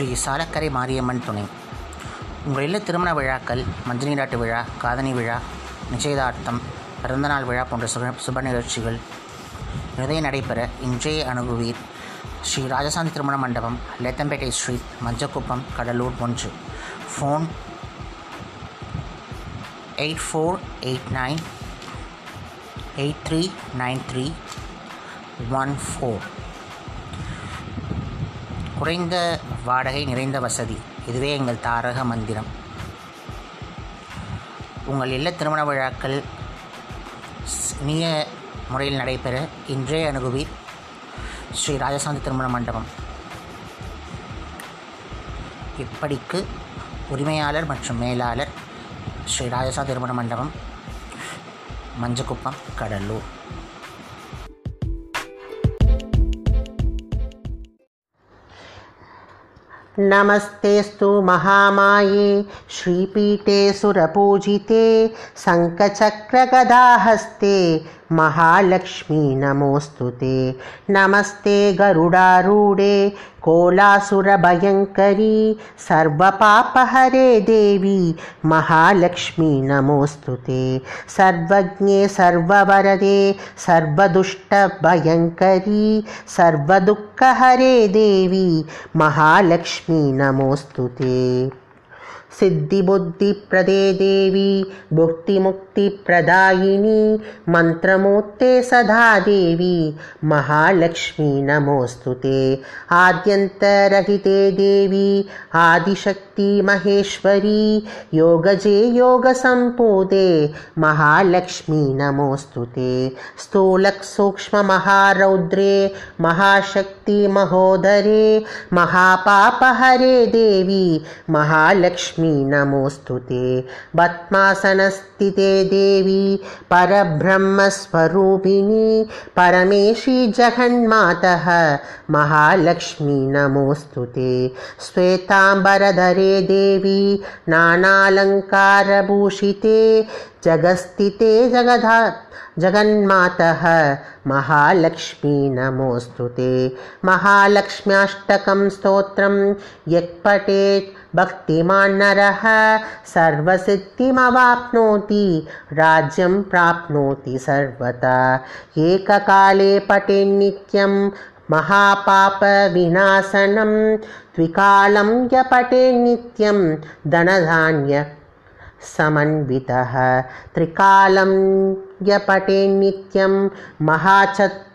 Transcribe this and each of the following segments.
ஸ்ரீ சாலக்கரை மாரியம்மன் துணை. உங்கள் இல்ல திருமண விழாக்கள் மஞ்சள் நீராட்டு விழா காதணி விழா நிச்சயதார்த்தம் பிறந்தநாள் விழா போன்ற சுப சுப நிகழ்ச்சிகள் நிறைய நடைபெற இன்றைய அணுகுவீர் ஸ்ரீ ராஜசாந்தி திருமண மண்டபம் லேத்தம்பேட்டை ஸ்ட்ரீட் மஞ்சக்குப்பம் கடலூர் ஒன்று. Phone eight four eight nine eight three nine three one four. குறைந்த வாடகை நிறைந்த வசதி. இதுவே எங்கள் தாரக மந்திரம். உங்கள் இல்ல திருமண விழாக்கள் இனிய முறையில் நடைபெற இன்றே அணுகுவீர். ஸ்ரீ ராஜசாந்தி திருமண மண்டபம். இப்படிக்கு உரிமையாளர் மற்றும் மேலாளர் ஸ்ரீ ராஜசாந்தி திருமண மண்டபம் மஞ்சக்குப்பம் கடலூர். नमस्तेऽस्तु महामाये श्रीपीठे सुरपूजिते शङ्खचक्रगदाहस्ते महालक्ष्मी नमोऽस्तु ते। नमस्ते गरुडारूढे कोलासुरभयङ्करी सर्वपापहरे देवी महालक्ष्मी नमोऽस्तु ते। सर्वज्ञे सर्ववरदे सर्वदुष्टभयङ्करी सर्वदुःखहरे देवी महालक्ष्मी नमोऽस्तु ते सिद्धिबुद्धिप्रदे देवी भुक्तिमुक्तिप्रदायिनी मन्त्रमूर्ते सदा देवी महालक्ष्मी नमोऽस्तु ते। आद्यन्तरहिते देवी आदिशक्ति महेश्वरी योगजे योगसम्पूते महालक्ष्मी नमोऽस्तु ते। स्थूलसूक्ष्ममहारौद्रे महाशक्ति महोदरे महापापहरे देवी महालक्ष्मी नमोऽस्तु ते। पद्मासनस्थिते देवी परब्रह्मस्वरूपिणी परमेशी जगन्मातः महालक्ष्मी नमोऽस्तु ते। श्वेताम्बरधरे देवी नानालङ्कारभूषिते जगस्थिते जगधा जगन्मातः महालक्ष्मी नमोऽस्तु ते। महालक्ष्म्याष्टकं स्तोत्रं यः पठेत् भक्तिमान् नरः सर्वसिद्धिमवाप्नोति राज्यं प्राप्नोति सर्वदा एककाले पठेन्नित्यं महापापविनाशनं द्विकालं य पठेन्नित्यं धनधान्य समन्वितः त्रिकालं यपठेन्नित्यं महाशत्रुविनाशनं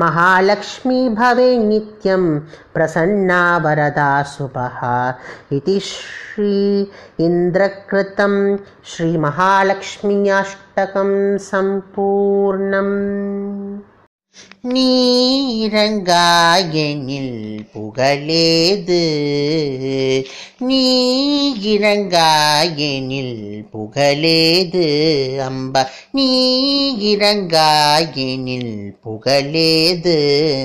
महालक्ष्मी भवेन्नित्यं प्रसन्ना वरदा शुभः इति श्री इन्द्रकृतं श्रीमहालक्ष्मी अष्टकं सम्पूर्णम् நீரங்காயனில் புகழேது. நீரங்காயனில் புகழேது அம்பா. நீரங்காயனில் புகழேது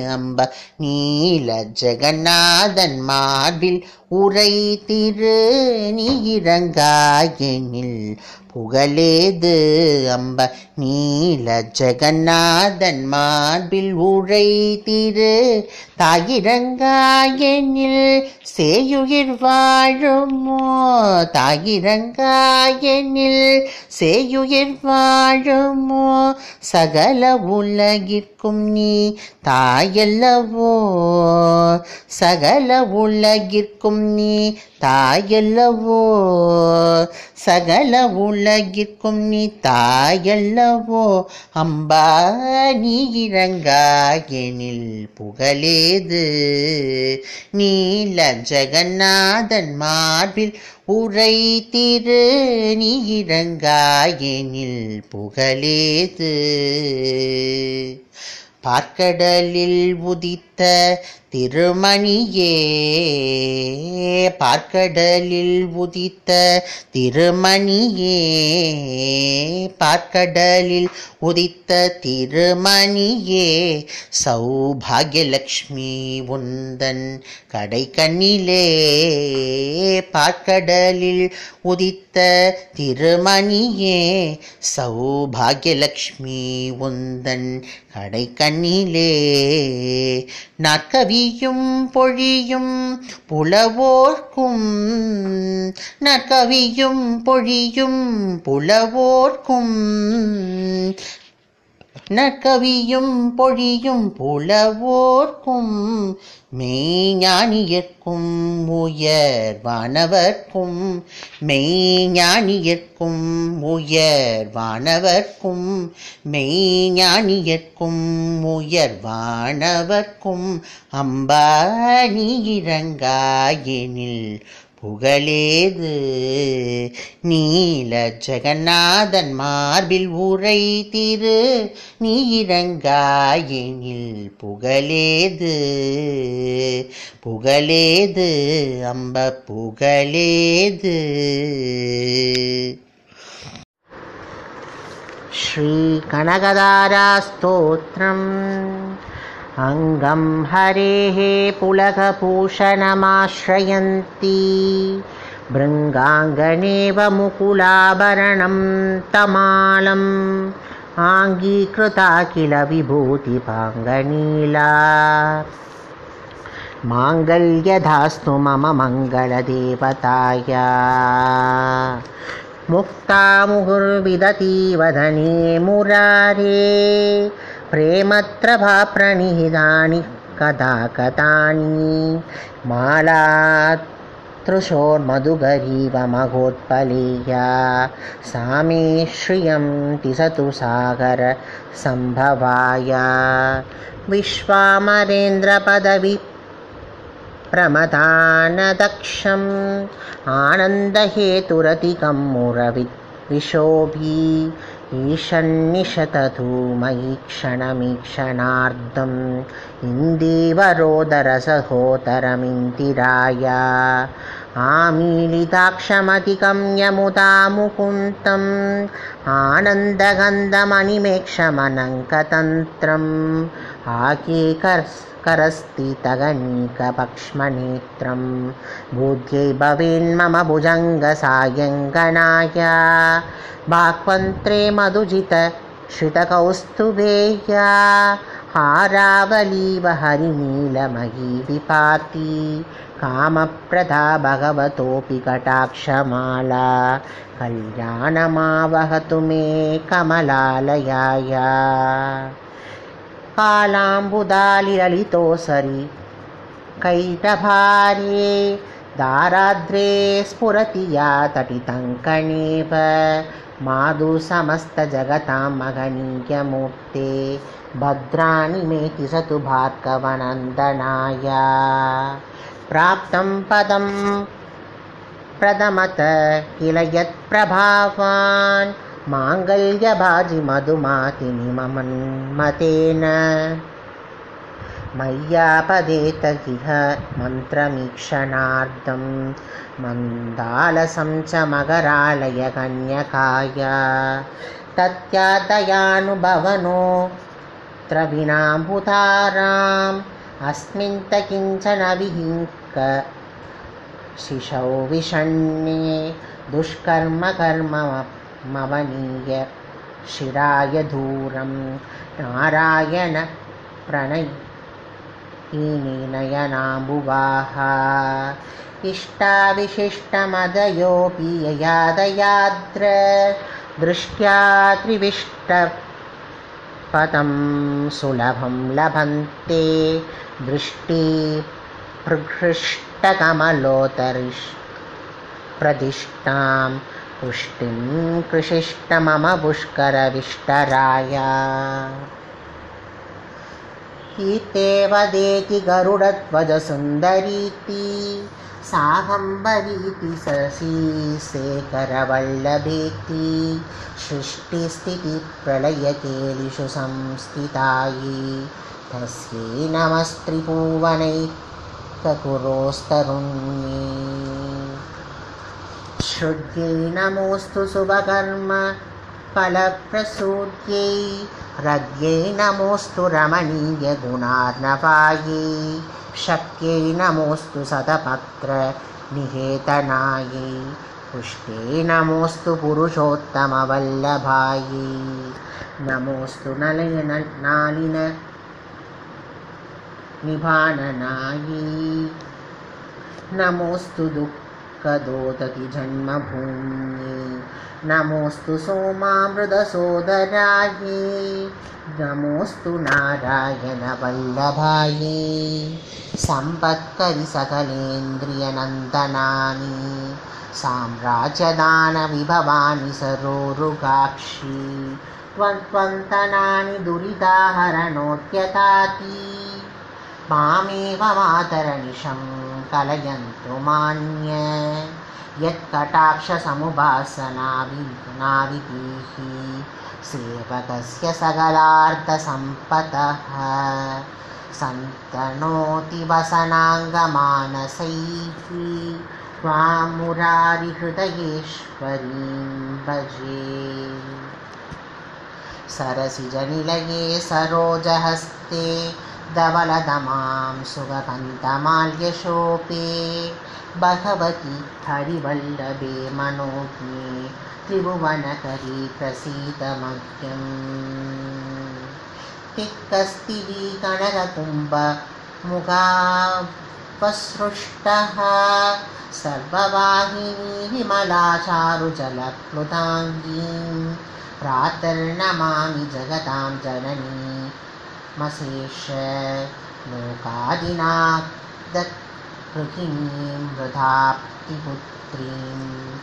அம்பா. நீல ஜெகநாதன் மார்பில் உரை திரு நீரங்காயனில் புகழேது அம்ப நீல ஜெகநாதன் மார்பில் உழைத்திரு திரு. தாயிரங்காயனில் சேயுயிர் வாழுமோ? தாயிரங்காயனில் சேயுயிர் வாழுமோ? சகல உலகிற்கும் நீ தாயல்லவோ? சகல உலகிற்கும் நீ தாயல்லவோ? சகல உலகிற்கும் நீ தாயல்லவோ? அம்பா நீ இறங்காயெனில் புகழேது. நீல ஜெகநாதன் மார்பில் உரை திரு நீ இறங்காயெனில் புகழேது. பார்க்கடலில் உதித்த திருமணியே பார்க்கடலில் உதித்த திருமணியே பார்க்கடலில் உதித்த திருமணியே சௌபாகியலக்ஷ்மி உந்தன் கடை கண்ணிலே பார்க்கடலில் உதித்த திருமணியே சௌபாகியலக்ஷ்மி உந்தன் கடை கண்ணிலே நாற்கவி நற்கவியும் பொழியும் புலவோர்க்கும் நற்கவியும் பொழியும் புலவோர்க்கும் நற்கவியும் பொழியும் புலவோர்க்கும் மெய்ஞானியர்க்கும் உயர் வானவர்க்கும் மெய்ஞானியர்க்கும் உயர் வானவர்க்கும் மெய்ஞானியர்க்கும் உயர் வானவர்க்கும் அம்பானி இறங்காயெனில் புகழேது. நீல ஜெகநாதன் மார்பில் உரை திரு. நீ இறங்காயினில் புகழேது. புகழேது அம்ப புகழேது. ஸ்ரீ கனகதாரா ஸ்தோத்திரம். अङ्गं हरेः पुलकभूषणमाश्रयन्ती। भृङ्गाङ्गनेव मुकुलाभरणं तमालम्। आङ्गीकृता किल विभूतिपाङ्गनीला माङ्गल्यधास्तु मम मङ्गलदेवताया। मुक्तामुहुर्विदती वदने मुरारे प्रेमत्रभा प्रणिहितानि कदा कथानि सा मे श्रियं तिसतु सागर सम्भवाय। विश्वामरेन्द्रपदवि प्रमदानदक्षम् आनन्दहेतुरतिकं मुरविद्विशोभी ईशन्निशततु मयि क्षणमीक्षणार्धम् इन्दीवरोदरसहोतरमिन्दिराय आमीलिताक्षमधिकं यमुदा मुकुन्तम् आनन्दगन्धमणिमेक्षमनङ्कतन्त्रम् आकेकर् करस्थितगणीकपक्ष्मनेत्रं बोध्ये भवेन्मम भुजङ्गसायङ्गनाय भाक्वन्त्रे मधुजित श्रितकौस्तुभेया हारावलीव हरिनीलमयी विपाति कामप्रदा भगवतोऽपि कटाक्षमाला। कल्याणमावहतु मे कमलालयाय। कालाम्बुदालिललितोसरि कैटभारे दाराद्रे स्फुरति या तटितङ्कणेव माधु समस्तजगतां मगनीयमूर्ते भद्राणि मेति सतु भार्गवनन्दनाय प्राप्तं पदं प्रदमत किल यत्प्रभावान् माङ्गल्यभाजि मधुमातिनि ममन्मतेन मय्यापदेत इह मन्त्रमीक्षणार्धं मन्दालसं च मकरालयकन्यकाय तत्यादयानुभवनोऽत्र अस्मिन् त किञ्चन विहिङ्क शिशौ विषण्ये दुष्कर्म कर्म मवनीय शिराय दूरं इष्टाविशिष्टमदयोऽपि ययादयाद्र दृष्ट्या त्रिविष्टपदं सुलभं लभन्ते दृष्टि प्रहृष्टकमलोतरिष् प्रतिष्ठां पुष्टिं कृशिष्ट मम पुष्करविष्टराय ईतेवदेति गरुडध्वजसुन्दरीति साहम्बरीति शशीशेखरवल्लभेति सृष्टिस्थितिप्रलयकेलिषु संस्थितायि तस्यै नमस्त्रिभुवनैककुरोस्तरुण्ये श्रुत्यै नमोऽस्तु शुभकर्म फलप्रसूद्यै रज्ञै नमोऽस्तु रमणीयगुणार्णवायै शक्यै नमोऽस्तु शतपत्र निहेतनायै पुष्टे नमोऽस्तु पुरुषोत्तमवल्लभायै। नमोऽस्तु नलयन नालिन निभाननायी नमोऽस्तु दुःखदोदति जन्मभूम्यै नमोऽस्तु सोमामृतसोदरायै। नमोऽस्तु नारायणवल्लभायै। सम्पत्करि सकलेन्द्रियनन्दनानि। साम्राज्यदानविभवानि सरोरुगाक्षी। त्वन्त्वन्तनानि दुरिताहरणोद्यताति मामेव मातरनिशं कलयन्तु मान्य। यत्कटाक्षसमुपासनाविनाविधीः सेवकस्य सकलार्थसम्पतः सन्तनोति वसनाङ्गमानसैः त्वां मुरारिहृदयेश्वरीं भजे सरसिजनिलये सरोजहस्ते धवलदमां सुगकन्तमाल्यशोपे भगवति हरिवल्लभे मनोज्ञे त्रिभुवनकरी प्रसीदमग्यम् तिक्कस्तिवी कनककुम्भ मुखापसृष्टः सर्ववाहिनी विमलाचारुजलप्लुताङ्गीं प्रातर्नमामि जगतां जननी। मशेष लोकादिनादकृतिनीं वृधाप्तिपुत्रीं।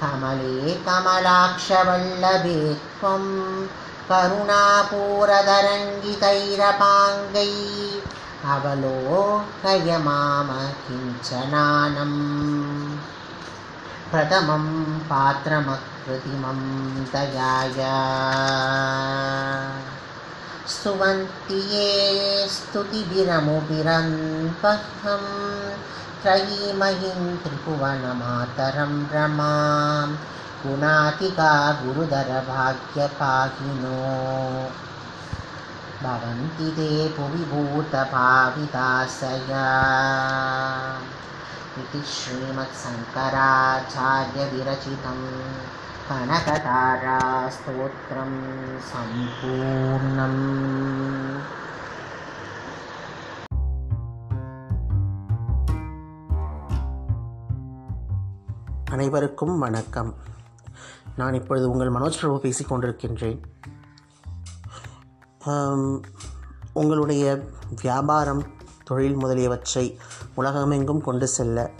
कमले कमलाक्षवल्लभे त्वं करुणापूरदरङ्गितैरपाङ्गै। अवलोकय माम किञ्चनानम् प्रथमं पात्रमकृतिमं दयाय। स्तुवन्ति ये स्तुतिभिरमुभिरन्वहं त्रयीमयीं त्रिभुवनमातरं रमां गुणातिका गुरुधरभाग्यपाहिनो भवन्ति ते भुवि भूतभाविदासया इति श्रीमत्शङ्कराचार्यविरचितं कनकतारास्तोत्रं सम्पूर्णम् அனைவருக்கும் வணக்கம் நான் இப்பொழுது உங்கள் மனோஜ் பிரபு பேசிக் கொண்டிருக்கின்றேன் ஆம், உங்களுடைய வியாபாரம் தொழில் முதலியவற்றை உலகமெங்கும் கொண்டு செல்ல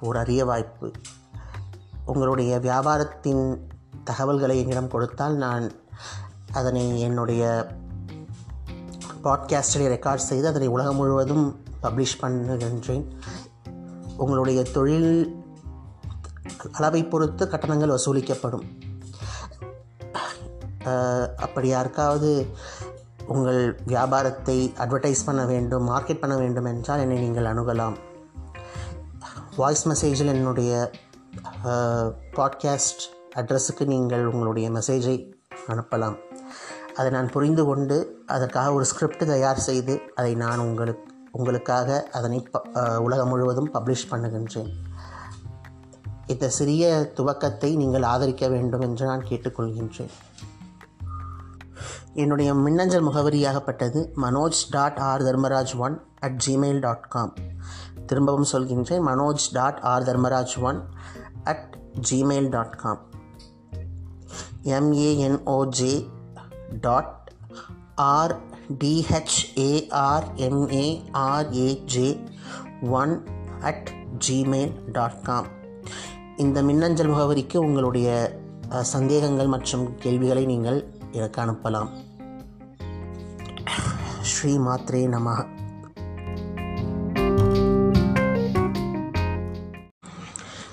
ஒரு அரிய வாய்ப்பு. உங்களுடைய வியாபாரத்தின் தகவல்களை என்னிடம் கொடுத்தால் நான் அதனை என்னுடைய பாட்காஸ்டரை ரெக்கார்ட் செய்து அதனை உலகம் முழுவதும் பப்ளிஷ் பண்ணுகின்றேன். உங்களுடைய தொழில் அளவை பொறுத்து கட்டணங்கள் வசூலிக்கப்படும். அப்படி யாருக்காவது உங்கள் வியாபாரத்தை அட்வர்டைஸ் பண்ண வேண்டும் மார்க்கெட் பண்ண வேண்டும் என்றால் என்னை நீங்கள் அணுகலாம். வாய்ஸ் மெசேஜில் என்னுடைய பாட்காஸ்ட் அட்ரஸுக்கு நீங்கள் உங்களுடைய மெசேஜை அனுப்பலாம். அதை நான் புரிந்து கொண்டு அதற்காக ஒரு ஸ்கிரிப்ட் தயார் செய்து அதை நான் உங்களுக்கு உங்களுக்காக அதனை ப உலகம் முழுவதும் பப்ளிஷ் பண்ணுகின்றேன். இந்த சிறிய துவக்கத்தை நீங்கள் ஆதரிக்க வேண்டும் என்று நான் கேட்டுக்கொள்கின்றேன். என்னுடைய மின்னஞ்சல் முகவரியாகப்பட்டது Manoj dot R Dharmaraj one at Gmail dot com திரும்பவும் சொல்கின்றேன் Manoj dot R Dharmaraj one at Gmail dot com எம்ஏஎன்ஓஜே dot R டிஹெச்ஏஆர்எம்ஏஆர்ஏஜே one at Gmail dot com இந்த மின்னஞ்சல் முகவரிக்கு உங்களுடைய சந்தேகங்கள் மற்றும் கேள்விகளை நீங்கள் எனக்கு அனுப்பலாம். ஸ்ரீ மாத்ரே நமக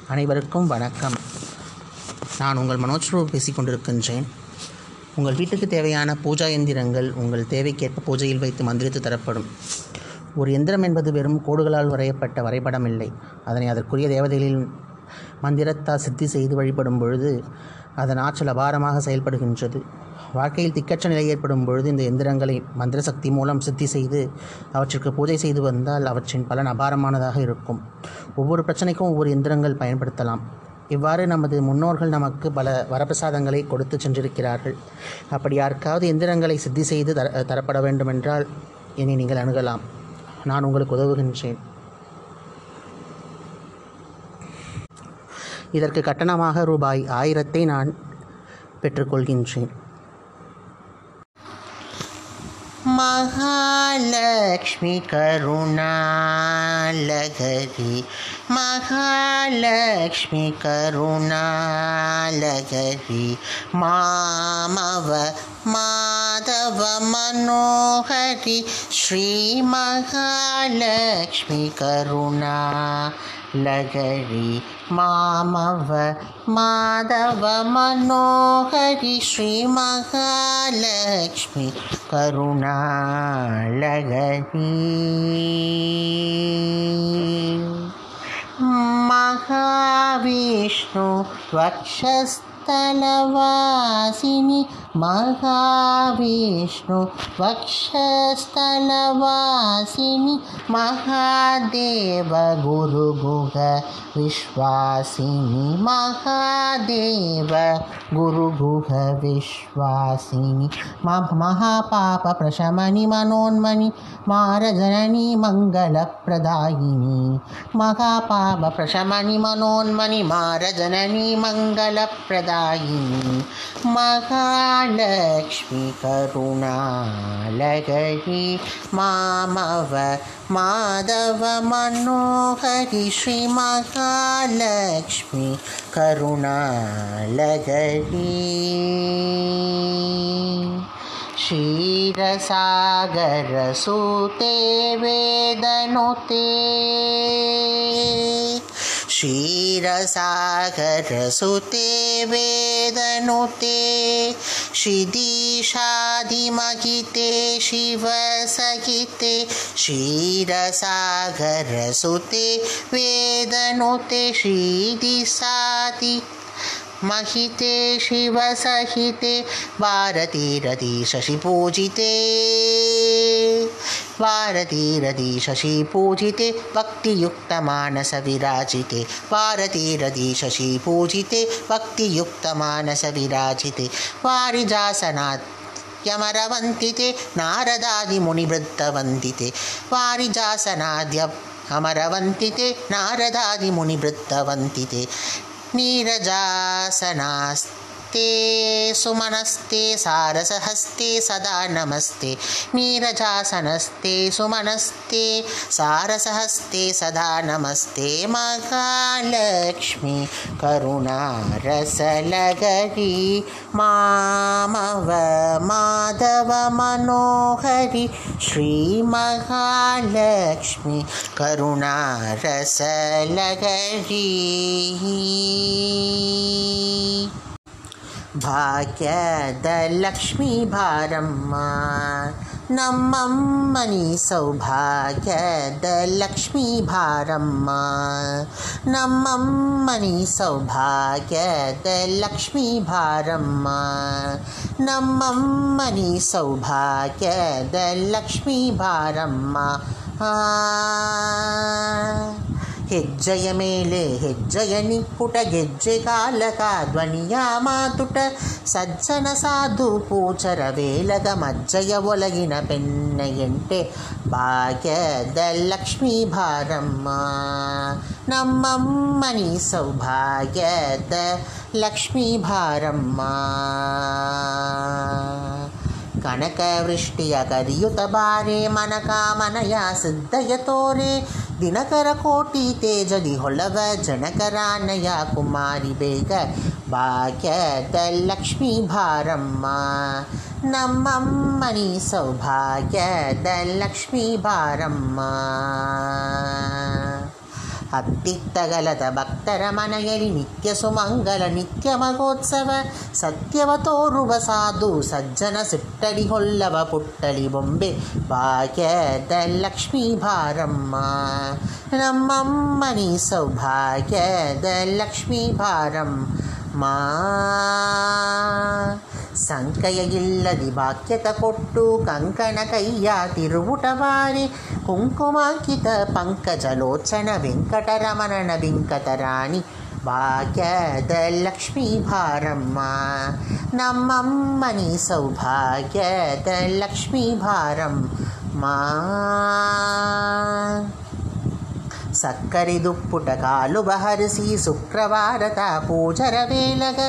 அனைவருக்கும் வணக்கம். நான் உங்கள் மனோஜ் பிரபு பேசிக் கொண்டிருக்கின்றேன். உங்கள் வீட்டுக்கு தேவையான பூஜா எந்திரங்கள் உங்கள் தேவைக்கேற்ப பூஜையில் வைத்து மந்திரித்து தரப்படும். ஒரு எந்திரம் என்பது வெறும் கோடுகளால் வரையப்பட்ட வரைபடம் இல்லை அதனை அதற்குரிய தேவதைகளின் மந்திரத்தால் சித்தி செய்து வழிபடும் பொழுது அதன் ஆற்றல் அபாரமாக செயல்படுகின்றது. வாழ்க்கையில் திக்கற்ற நிலை ஏற்படும் பொழுது இந்த எந்திரங்களை மந்திர சக்தி மூலம் சித்தி செய்து அவற்றிற்கு பூஜை செய்து வந்தால் அவற்றின் பலன் அபாரமானதாக இருக்கும். ஒவ்வொரு பிரச்சனைக்கும் ஒவ்வொரு எந்திரங்கள் பயன்படுத்தலாம். இவ்வாறு நமது முன்னோர்கள் நமக்கு பல வரப்பிரசாதங்களை கொடுத்து சென்றிருக்கிறார்கள். அப்படி யாருக்காவது எந்திரங்களை சித்தி செய்து தர தரப்பட வேண்டுமென்றால் என்னை நீங்கள் அணுகலாம். நான் உங்களுக்கு உதவுகின்றேன். இதற்கு கட்டணமாக ரூபாய் ஆயிரத்தை நான் பெற்றுக்கொள்கின்றேன். மகாலக்ஷ்மி கருணாலகரி மகாலக்ஷ்மி கருணாலகரி மாமவ மாதவ மனோகரி ஸ்ரீ மகாலக்ஷ்மி கருணா लगरि मामव माधव मनोहरि श्रीमहालक्ष्मी करुणा लगरि महाविष्णु वक्षस्थलवासिनि महाविष्णु वक्षस्थलवासिनि महादेव गुरुगुह विश्वासिनि महादेव गुरुगुह विश्वासिनि म- महापापप्रशमनि मनोन्मनि मारजननी मङ्गलप्रदायिनी महापापप्रशमनि मनोन्मनि मारजननी मङ्गलप्रदायिनी महालक्ष्मी करुणालगहि मामव माधव मनोहरि श्रीमहालक्ष्मी करुणालगरि क्षीरसागरसूते वेदनुते। क्षीरसागरसुते वेदनुते शिदीशादिमहिते शिवसहिते क्षीरसागरसुते वेदनुते श्रीदिसादि महिते शिवसहिते भारतीरति शशिपूजिते भारतीरति शशिपूजिते भक्तियुक्तमानसविराजिते। भारतीरति शशिपूजिते भक्तियुक्तमानसविराजिते। वारिजासनात् यमरवन्तिते नारदादिमुनिवृत्तवन्दिते वारिजासनाद्य अमरवन्तिते नारदादिमुनिवृत्तवन्तिते नीरजासनास्ते सुमनस्ते सारसहस्ते सदा नमस्ते। नीरजासनस्ते सुमनस्ते सारसहस्ते सदा नमस्ते। महालक्ष्मी करुणारसलगरी मामव माधव मनोहरि श्रीमहालक्ष्मी करुणारसलगरी ಭಾಗ್ಯದ ಲಕ್ಷ್ಮೀ ಬಾರಮ್ಮ ನಮ್ಮಮ್ಮನಿ ಸೌಭಾಗ್ಯದ ಲಕ್ಷ್ಮೀ ಬಾರಮ್ಮ ನಮ್ಮಮ್ಮನಿ ಸೌಭಾಗ್ಯದ ಲಕ್ಷ್ಮೀ ಬಾರಮ್ಮ ನಮ್ಮಮ್ಮನಿ ಸೌಭಾಗ್ಯದ ಲಕ್ಷ್ಮೀ ಬಾರಮ್ಮ ಆ ಹೆಜ್ಜೆಯ ಮೇಲೆ ಹೆಜ್ಜೆಯ ನಿಪ್ಪುಟ ಗೆಜ್ಜೆ ಕಾಲಕ ಧ್ವನಿಯ ಮಾತುಟ ಸಜ್ಜನ ಸಾಧು ಪೂಚರ ವೇಲಗ ಮಜ್ಜೆಯ ಒಲಗಿನ ಪೆನ್ನೆಯಂಟೆ ಭಾಗ್ಯದ ಲಕ್ಷ್ಮೀ ಬಾರಮ್ಮ ನಮ್ಮಮ್ಮನಿ ಸೌಭಾಗ್ಯದ ಲಕ್ಷ್ಮೀ ಬಾರಮ್ಮ ಕನಕವೃಷ್ಟಿಯ ಕರಿಯುತ ಬಾರೆ ಮನಕಾಮನಯ ಸಿದ್ಧಯ ತೋರೆ ದಿನಕರ ಕೋಟಿ ತೇಜದಿ ಹೊಳವ ಜನಕರಾನಯ ಕುಮಾರಿ ಬೇಗ ಭಾಗ್ಯದ ಲಕ್ಷ್ಮೀ ಬಾರಮ್ಮ ನಮ್ಮಮ್ಮನಿ ಸೌಭಾಗ್ಯದ ಲಕ್ಷ್ಮೀ ಬಾರಮ್ಮ ಹತ್ತಿತ್ತಗಲದ ಭಕ್ತರ ಮನೆಯಲ್ಲಿ ನಿತ್ಯ ಸುಮಂಗಲ, ನಿತ್ಯ ಮಗೋತ್ಸವ ಸತ್ಯವ ತೋರುವ ಸಾಧು, ಸಜ್ಜನ ಸಿಟ್ಟಡಿ ಹೊಲ್ಲವ ಪುಟ್ಟಳಿ ಬೊಂಬೆ, ಭಾಗ್ಯದ ಲಕ್ಷ್ಮೀ ಭಾರಮ್ಮ. ನಮ್ಮಮ್ಮನಿ ಸೌಭಾಗ್ಯದ ಲಕ್ಷ್ಮೀ ಬಾರಮ್ಮ ಸಂಕಯ ಇಲ್ಲದಿ ಬಾಕ್ಯತ ಕೊಟ್ಟು ಕಂಕಣ ಕೈಯ ತಿರುವುಟವಾರಿ ಕುಂಕುಮಾಂಕಿತ ಪಂಕಜಲೋಚನ ವೆಂಕಟರಮಣನ ಬಿಂಕಟರಾಣಿ ಭಾಗ್ಯದ ಲಕ್ಷ್ಮೀ ಬಾರಮ್ಮ ನಮ್ಮಮ್ಮನಿ ಸೌಭಾಗ್ಯದ ಲಕ್ಷ್ಮೀ ಬಾರಮ್ಮ మా ಸಕ್ಕರಿದುಪ್ಪುಟ ಕಾಲು ಬಹರಿಸಿ ಶುಕ್ರವಾರದ ಪೂಜರ ವೇಳಗ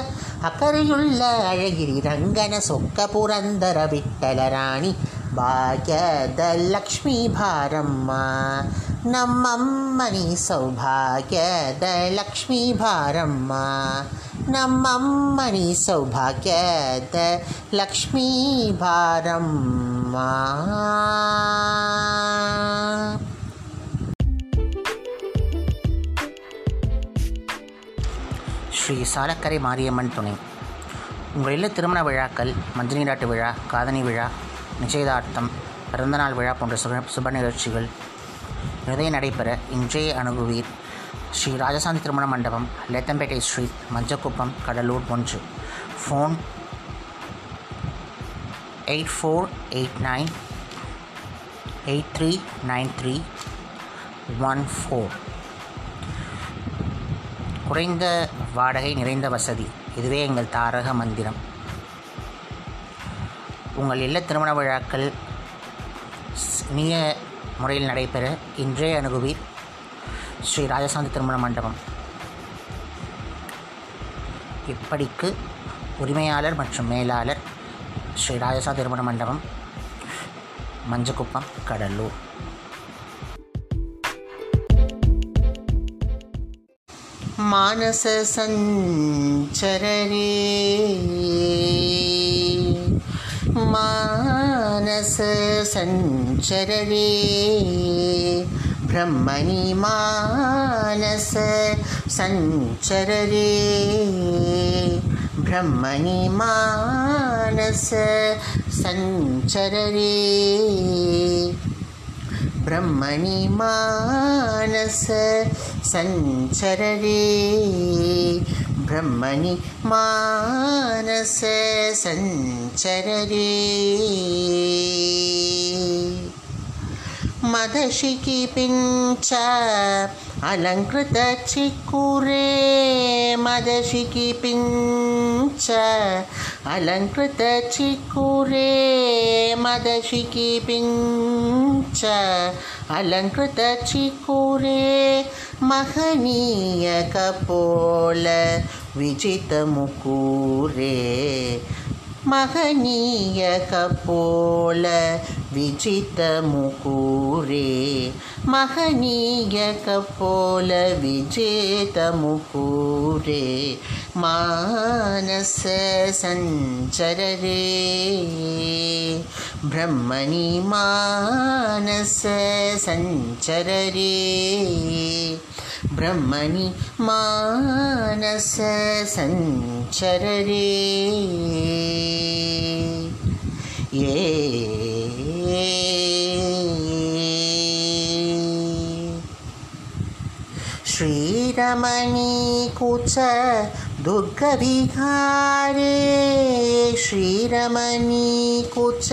ಅಕರಿಯುಳ್ಳ ಅಳಗಿರಿ ರಂಗನ ಸೊಕ್ಕ ಪುರಂದರ ವಿಠಲ ರಾಣಿ ಭಾಗ್ಯದ ಲಕ್ಷ್ಮೀ ಭಾರಮ್ಮ ನಮ್ಮಮ್ಮನಿ ಸೌಭಾಗ್ಯದ ಲಕ್ಷ್ಮೀ ಭಾರಮ್ಮ ನಮ್ಮಮ್ಮನಿ ಸೌಭಾಗ್ಯದ ಲಕ್ಷ್ಮೀ ಭಾರಮ್ಮ ஸ்ரீ சாலக்கரை மாரியம்மன் துணை. உங்கள் இல்ல திருமண விழாக்கள் மஞ்சள் நீராட்டு விழா காதணி விழா நிச்சயதார்த்தம் பிறந்தநாள் விழா போன்ற சுப சுப நிகழ்ச்சிகள். நிறைய நடைபெற இன்றைய அணுகுவீர் ஸ்ரீ ராஜசாந்தி திருமண மண்டபம் லேத்தம்பேட்டை ஸ்ட்ரீட் மஞ்சக்குப்பம் கடலூர் ஒன்று. Phone eight four eight nine eight three nine three one four குறைந்த வாடகை நிறைந்த வசதி. இதுவே எங்கள் தாரக மந்திரம். உங்கள் இல்ல திருமண விழாக்கள் ஸ்- இனிய முறையில் நடைபெற இன்றைய அணுகுவீர். ஸ்ரீ ராஜசாந்தி திருமண மண்டபம். இப்படிக்கு உரிமையாளர் மற்றும் மேலாளர் ஸ்ரீ ராஜசாந்தி திருமண மண்டபம் மஞ்சக்குப்பம் கடலூர். मानस संचर रे मानस सञ्चररे ब्रह्मणि मानस सञ्चर रे ब्रह्मणि मानस सञ्चर रे ब्रह्मणि मानस सञ्चररे मदशिखि पिञ्च अलङ्कृत मदशिखिपिञ्च अलङ्कृतचिक्कुरे मदशिखिपिञ्च अलङ्कृतचिक्कुरे महनीय अलङ्कृतचिक्कुरे महनीयकपोल विजितमुकुरे महनीय कपोल विजितमुकुरे महनीय कपोल विजितमुकुरे मानस सञ्चररे ब्रह्मणि मानस सञ्चररे ब्रह्मणि मानस संचर रे ये श्रीरमणीकुच दुर्गविहारे। श्रीरमणीकुच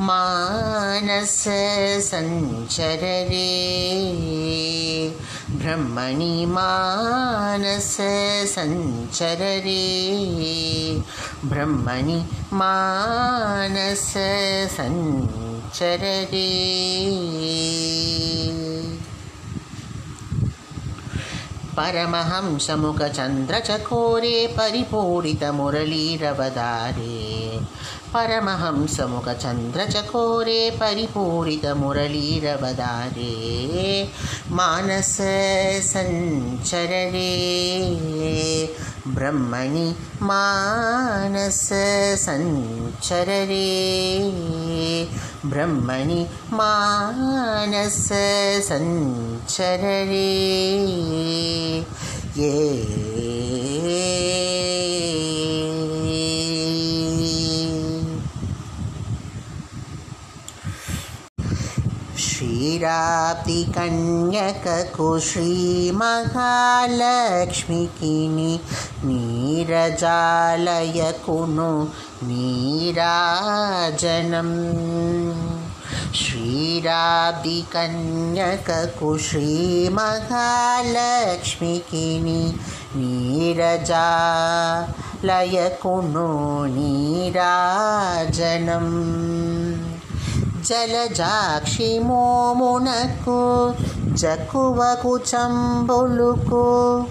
मानस सञ्चररे ब्रह्मणि मानस सञ्चररे ब्रह्मणि मानस सञ्चररे परमहंसमुखचन्द्रचकोरे परिपूरितमुरलीरवदारे परमहंसमुखचन्द्रचकोरे परिपूरितमुरलीरवदारे मानस सञ्चररे ब्रह्मणि मानस सञ्चररे ब्रह्मणि मानस सञ्चररे ये श्रीरादि नीरजालय कुनु नीराजनम्। कुनुराजनम् श्रीरादि कन्यककुश्री महालक्ष्मीकिनी नीरजालय జలజాక్షి మోమునకు జకువకు చంబులుకు.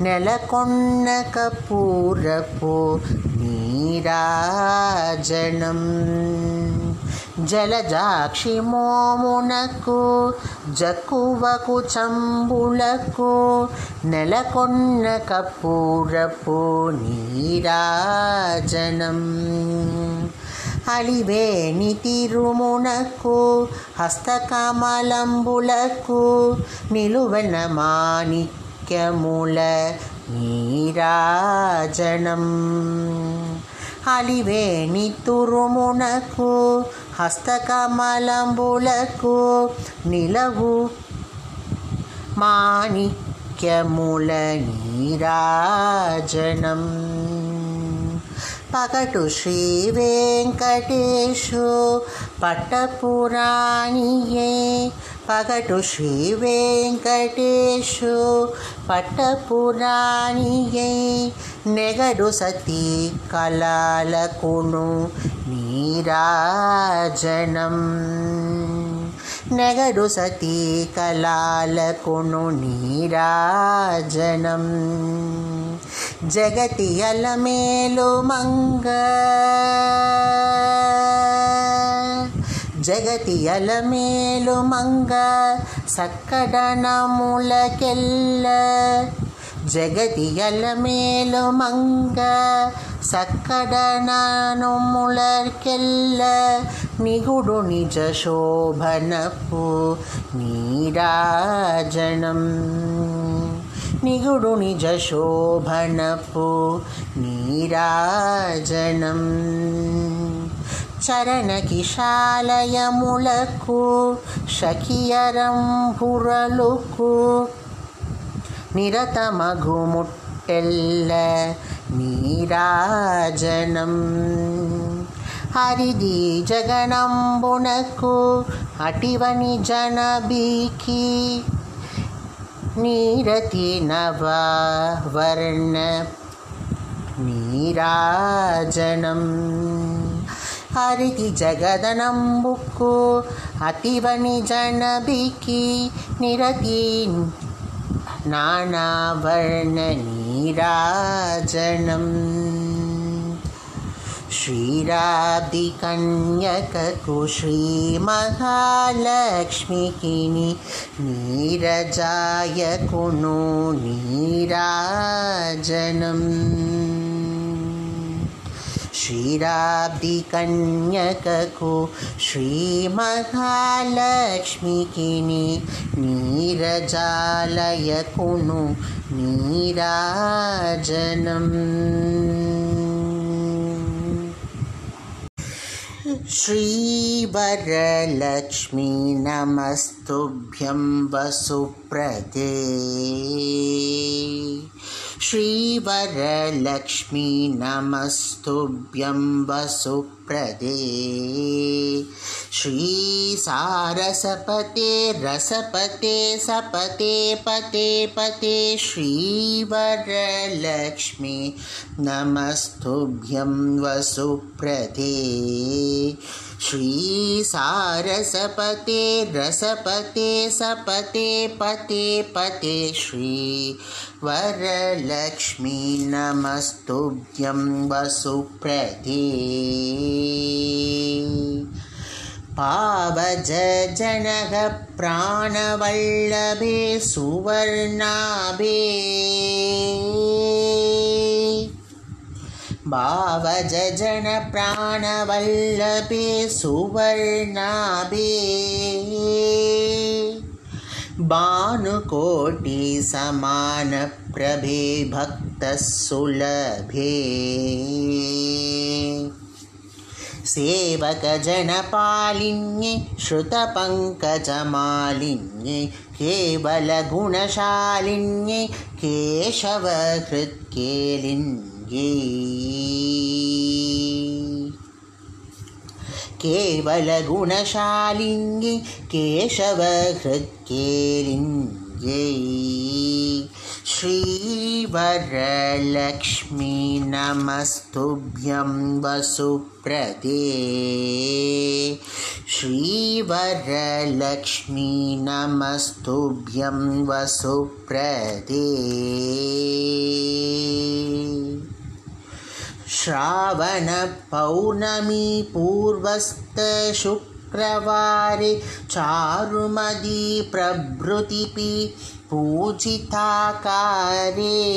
నెలకొన్న కపూరపు నీరాజనం. జలజాక్షి మోమునకు జకువకు చంబులకు. నెలకొన్న కపూరపు నీరాజనం. అలివేణి తిరుమునకు హస్తకమలంబులకు నిలువన మాణిక్యముల నీరాజనం అలివేణి తురుమునకు హస్తకమలంబులకు నిలవు మాణిక్యముల నీరాజనం పగటు శ్రీ వెంకటేశు పట్టపురాణియే పగటు శ్రీ వెంకటేశు పట్టపురాణియే నెగడు సతీ కళాలకును నీరాజనం నెగడు సతీ కళాలకును నీరాజనం జగతి అలమేలు మంగ జగతియల మేలు మంగ సక్కడనములకెల్ల జగతియల మేలు మంగ సక్కడనములకెల్ల నిగుడు నిజ శోభనపు నీరాజనం. నిగుడు నిజ శోభనపు నీరాజనం. చరణ కిశాలయములకు షకియరంభురలుకు నిరతమఘుముట్టెల్ల నీరాజనం హరిది జగనంబునకు అటివని జనబీకి నీరతి నవవర్ణ నీరాజనం హరికి జగదనంబుకు అతివని జనబికి నిరతి నానావర్ణ నీరాజనం శ్రీరాబ్ధికన్యకకు శ్రీమహాలక్ష్మికిని నీరజాయకును श्रीराब्धिकन्यकु श्रीमहालक्ष्मिकिनि नीरजालय कुनु नीराजनम्। श्रीवरलक्ष्मी नमस्ते नमस्तुभ्यं वसुप्रदे। श्रीवरलक्ष्मी नमस्तुभ्यं वसुप्रदे। श्रीसारसपते रसपते सपते पते पते श्रीवरलक्ष्मी नमस्तुभ्यं वसुप्रदे श्रीसारसपते रसपते सपते पते पते श्री वरलक्ष्मी नमस्तुभ्यं वसुप्रदे। पावज जनः प्राणवल्लभे सुवर्णाभे भावज जन प्राणवल्लभे सुवर्णाभे। भानुकोटि समानप्रभे भक्तः सुलभे सेवकजनपालिन्ये श्रुतपङ्कजमालिन्ये केवलगुणशालिन्ये केशवहृत्केलिन्ये केवलगुणशालिन्ये केशवहृत्केलिन्ये श्रीवरलक्ष्मी नमस्तुभ्यं वसुप्रदे श्रीवरलक्ष्मी नमस्तुभ्यं वसुप्रदे श्रावणपौर्णमी पूर्वस्तशुक्रवारे चारुमदी प्रभृतिपि पूजिताकारे।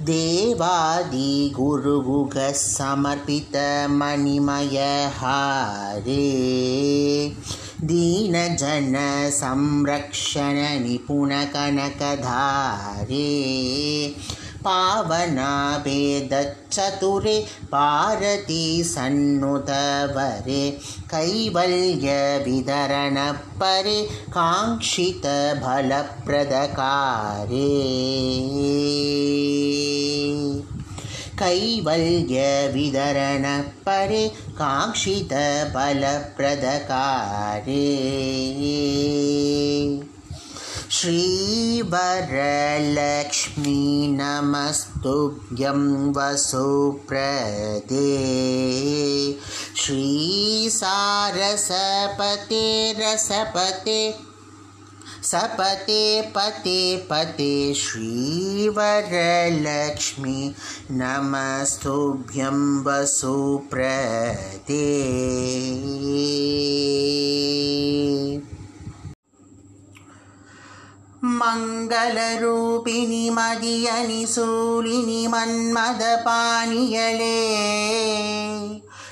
देवादिगुरुगुगः समर्पितमणिमयहारे। दीनजनसंरक्षणनिपुणकनकधारे पावनाभेदचतुरे पारती सन्नुतवरे कैवल्यवितरणपरे काङ्क्षितफलप्रदकारे। कैवल्यवितरणपरे काङ्क्षितफलप्रदकारे श्रीवरलक्ष्मी नमस्तुभ्यं वसुप्रदे श्रीसारसपते रसपते सपते पते पते श्रीवरलक्ष्मी नमस्तुभ्यं वसुप्रदे மங்களரூபிணி மதியனி சூலினி மன்மத பாணியலே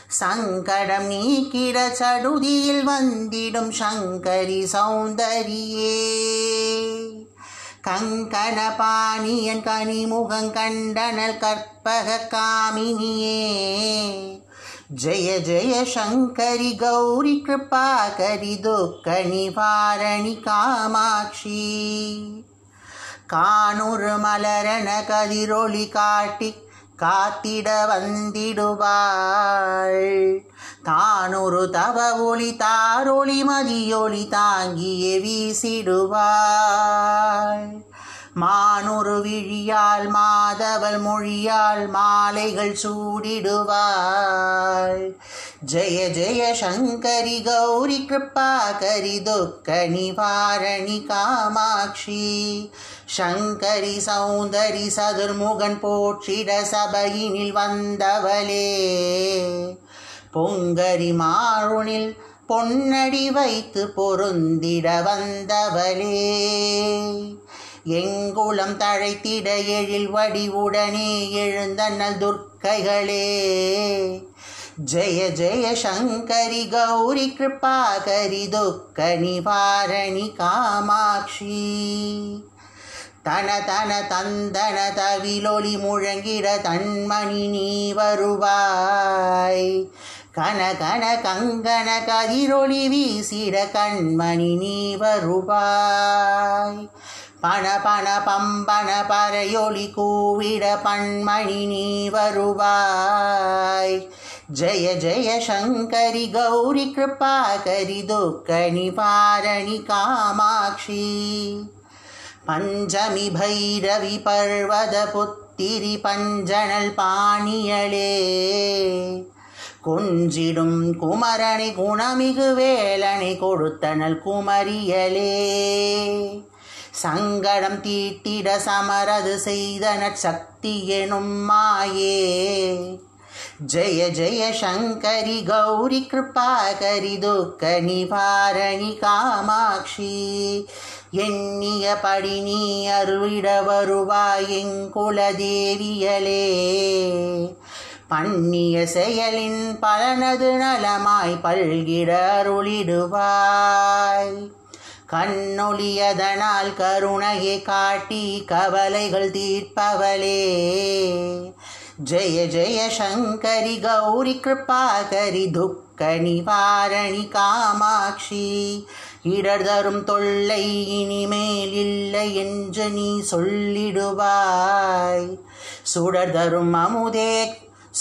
சங்கடம் நீக்கிட சடுதியில் வந்திடும் சங்கரி சௌந்தரியே. கங்கண பாணியன் கனிமுகங் கண்டனல் கற்பக காமினியே. जय जय शङ्करि गौरि कृपाकरि दुःखनिवारणि कामाक्षी காணுருமலரண கதிரொளி காட்டி காத்திட வந்திடுவாள் தானொரு தவ ஒளி தாரொளி மதியொளி தாங்கிய வீசிடுவாள் மானொரு விழியால் மாதவள் மொழியால் மாலைகள் சூடிடுவாள். ஜெய ஜெய சங்கரி கௌரி கிருப்பாகரி துக்க நிவாரணி காமாட்சி. சங்கரி சௌந்தரி சதுர்முகன் போற்றிட சபையினில் வந்தவளே. பொங்கரி மாருணில் பொன்னடி வைத்து பொருந்திட வந்தவளே. எங்குளம் தழைத்திட எழில் வடிவுடனே எழுந்தன்னல் துர்க்கைகளே. ஜெய ஜெய சங்கரி கௌரி கிருப்பாகரி துக்க நிவாரணி காமாட்சி. தன தன தந்தன தவிலொளி முழங்கிட தன்மணி நீ வருவாய். கன கன கங்கன கதிரொளி வீசிட கண்மணி நீ வருவாய். பண பண பம்பன பறையொளி கூவிட பண்மணி நீ வருவாய். ஜய ஜய சங்கரி கௌரி கிருபாகரி துக்க நிவாரணி காமாட்சி. பஞ்சமி பைரவி பர்வத புத்திரி பஞ்சனல் பாணியளே. கொஞ்சிடும் குமரனை குணமிகு வேலனை கொடுத்தனல் குமரியலே சங்கடம் தீட்டிட சமரது செய்த சக்தி எனும் மாயே. ஜெய ஜெய சங்கரி கௌரி கிருபாகரி துக்க நிவாரணி காமாட்சி. எண்ணிய படி நீ அருளிட வருவாய் எங்குலதேவியலே பண்ணிய செயலின் பலனது நலமாய் பல்கிட அருளிடுவாய். கண்ணொழியதனால் கருணையை காட்டி கவலைகள் தீர்ப்பவளே. ஜெய ஜெய சங்கரி கௌரி கிருப்பாகரி துக்க நிவாரணி காமாட்சி. இடர் தரும் தொல்லை இனிமேல் இல்லை என்று நீ சொல்லிடுவாய். சுடர் தரும் அமுதே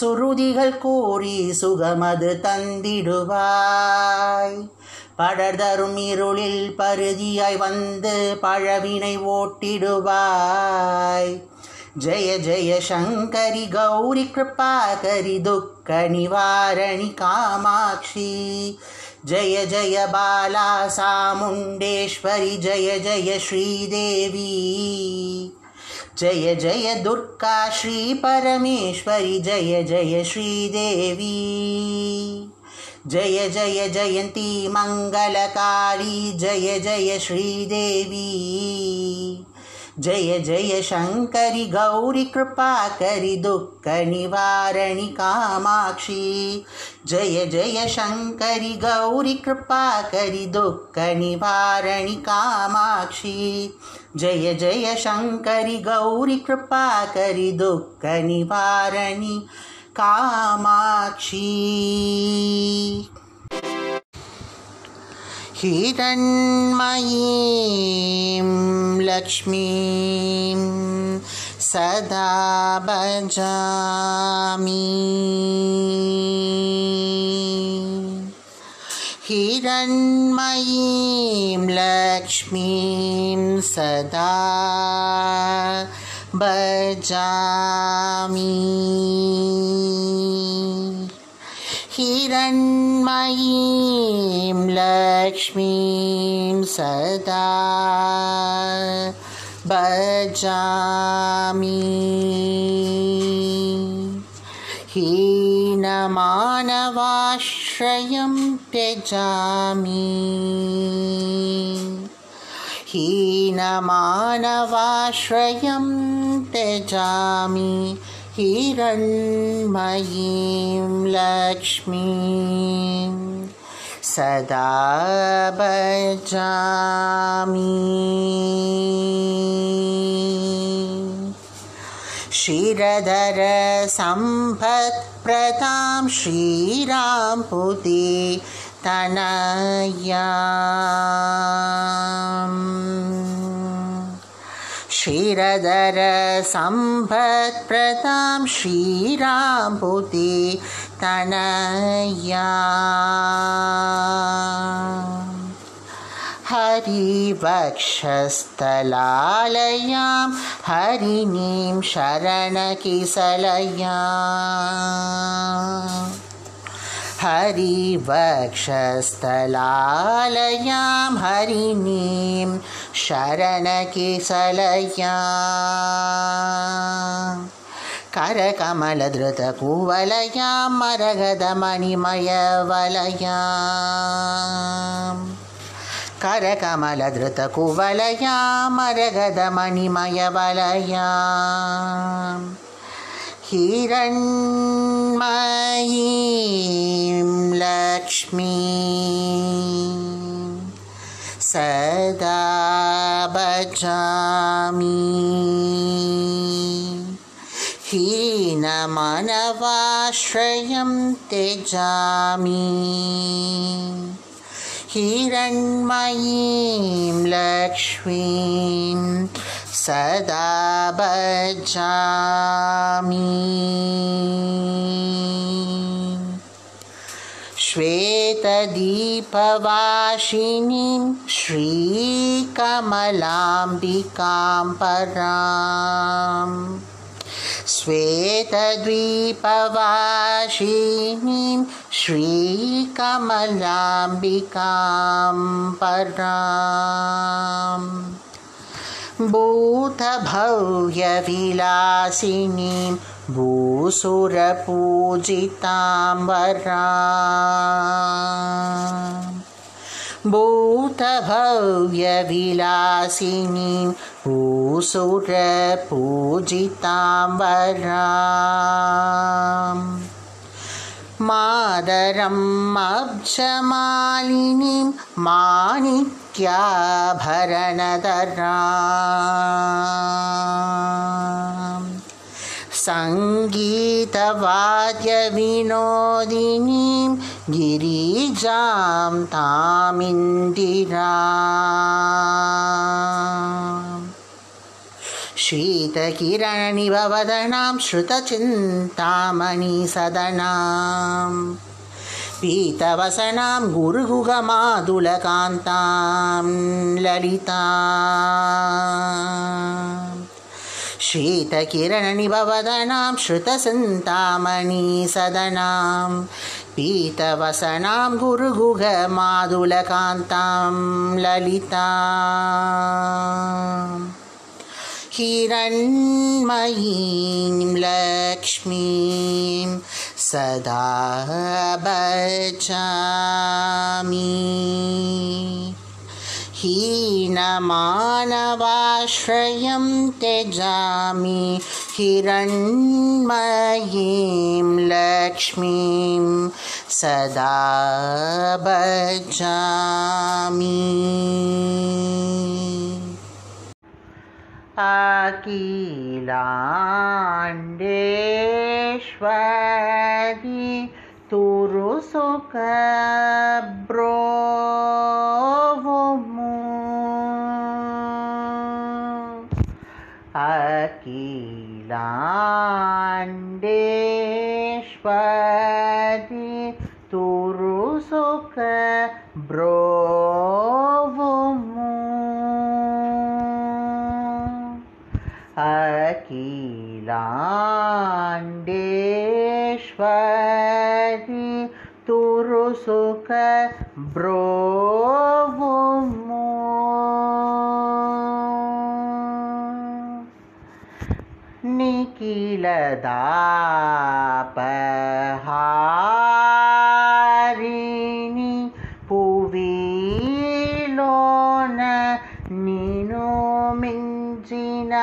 சுருதிகள் கூறி சுகமது தந்திடுவாய். படர்தரும் இருளில் பருதியாய் வந்து பழவினை ஓட்டிடுவாய். ஜெய ஜெய சங்கரி கௌரி கிருப்பாகரி துக்க நிவாரணி காமாட்சி. ஜய ஜய பாலா சாமுண்டேஸ்வரி ஜய ஜய ஸ்ரீதேவி. ஜய ஜய துர்கா ஸ்ரீ பரமேஸ்வரி ஜய ஜய ஸ்ரீதேவி. जय जय जयन्ती मङ्गलकाली जय जय श्रीदेवी। जय जय शङ्करि गौरि कृपाकरि दुःखनिवारणि कामाक्षी। जय जय शङ्करि गौरि कृपाकरि दुःखनिवारणि कामाक्षी। जय जय शङ्करि गौरि कृपाकरि दुःखनिवारणि कामाक्षी। हिरण्मयीं लक्ष्मीं सदा भजामि। हिरण्मयीं लक्ष्मीं सदा भजामि। हिरण्मयीं लक्ष्मीं सदा भजामि। हीनमानवाश्रयं त्यजामि हीनमानवाश्रयं त्यजामि हिरण्मयीं लक्ष्मीं। सदा भजामि। शिरधर सम्पत्प्रदां श्रीरां पुते तनयाम्। शिरधर सम्पत्प्रदां श्रीरां पुते तनया हरिवक्षस्थलालयां हरिणीं शरणकिसलया हरिवक्षस्थलालयां हरिणीं शरणकिसलया। करकमलधृतकुवलयां मरगदमणिमयवलयाम् करकमलधृतकुवलयां मरगदमणिमयवलयाम् हिरण्मयीं लक्ष्मी। सदा भजामि। हीनमनवाश्रयं त्यजामि। हिरण्मयीं लक्ष्मीं सदा भजामि। श्वेतदीपवासिनीं श्रीकमलाम्बिकां पराम्। श्वेतद्वीपवासिनीं श्रीकमलाम्बिकां पराम् भूतभव्यविलासिनीं भूसुरपूजितां वराम् भूतभव्यविलासिनीं भूसुरपूजितां वराम् मादरम् अब्जमालिनीं माणिक्याभरणधराम् सङ्गीतवाद्यविनोदिनीं गिरिजां तामिन्दिरा शीतकिरणनिभवदनां श्रुतचिन्तामणिसदनां। पीतवसनां गुरुगुगमादुलकान्तां ललिता शीतकिरणनिभवदनां श्रुतसन्तामणिसदनां पीतवसनां गुरुगुगमादुलकान्तां ललिता हिरण्मयीं लक्ष्मीं सदा भजामि। हीनमानवाश्रयं त्यजामि हिरण्मयीं लक्ष्मीं सदा भजामि अखिलाण्डेश्वरि तुरुसुकब्रोवुमु अखिलाण्डेश्वरि तुरुसुकब्रोवुमु अखिलाण्डेश्वरि तुरुसुख ब्रोवुमु। निखिलदापहारिणि पुवीलोन निनु मिञ्चिन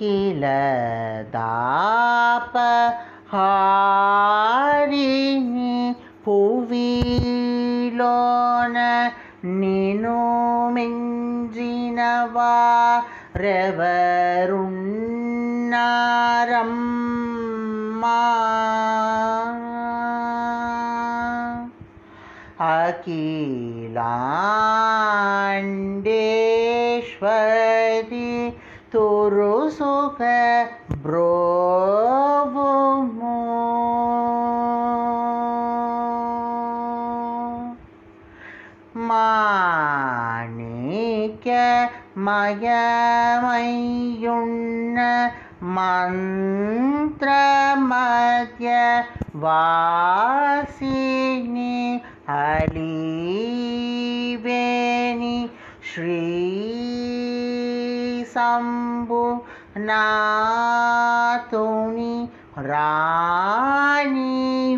निखिलदापहारिणि पुवीलोन निनु मिञ्जिन वारवरुण्णारम्मा यमयुण्ण मन्त्रमद्य वासिनि अलिवेणि श्रीशम्भु नातुनि राणि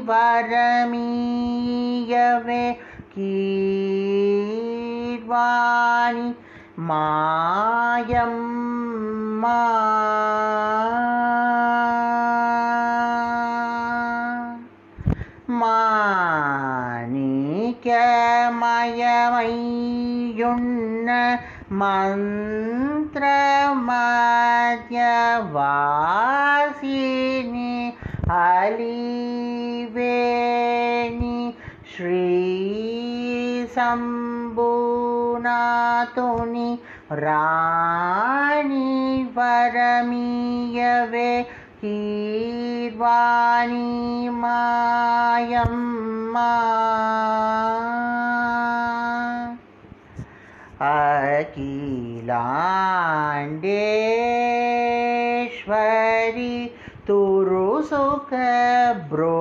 वरमीयवे कीर्वाणि മായം മാണികമയമയ്യുണ്ണ മന്ത്രമാര്യവാസിനി അലിവേണി ശ്രീ സംഭൂ तूनि राणि परमीयवे कीर्वाणी मायम्मा। अखिलाण्डेश्वरि तुरुसुखब्रो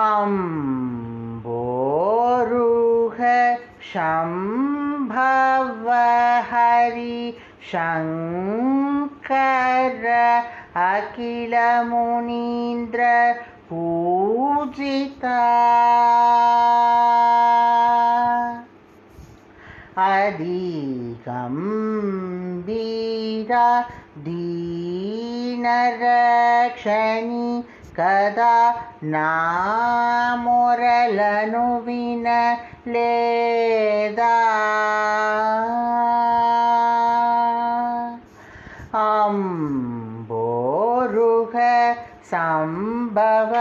अम्बोरुह शम्भव हरि शङ्कर अखिलमुनीन्द्र पूजिता अधिगम्भीरा दीनरक्षणि कदा నామొరలను వినలేదా అంబోరుహ సంభవ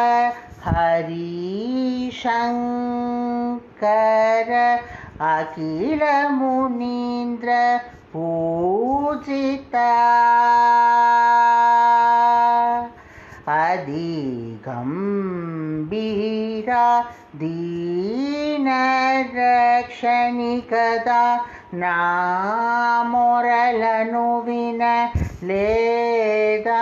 హరిశంకర అఖిల మునీంద్ర अधिगम्भीरा दीनरक्षणिकदा नामोरलनुविन लेदा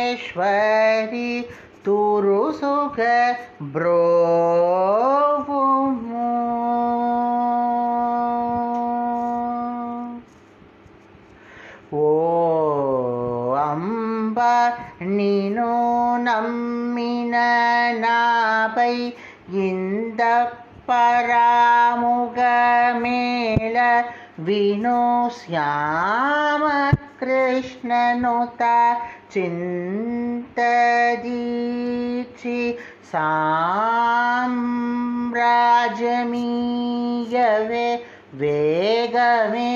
अखिलाण्डेश्वरी ತುರುಸುಖ ಬ್ರೋವು ಓ ಅಂಬ ನೀನು ನಮ್ಮಿನ ನಾಪೈ இந்த பராமுகமேல வினோ சியாம கிருஷ்ணனுதா चिन्तदीक्षि साम्राजमीयवे वेगमे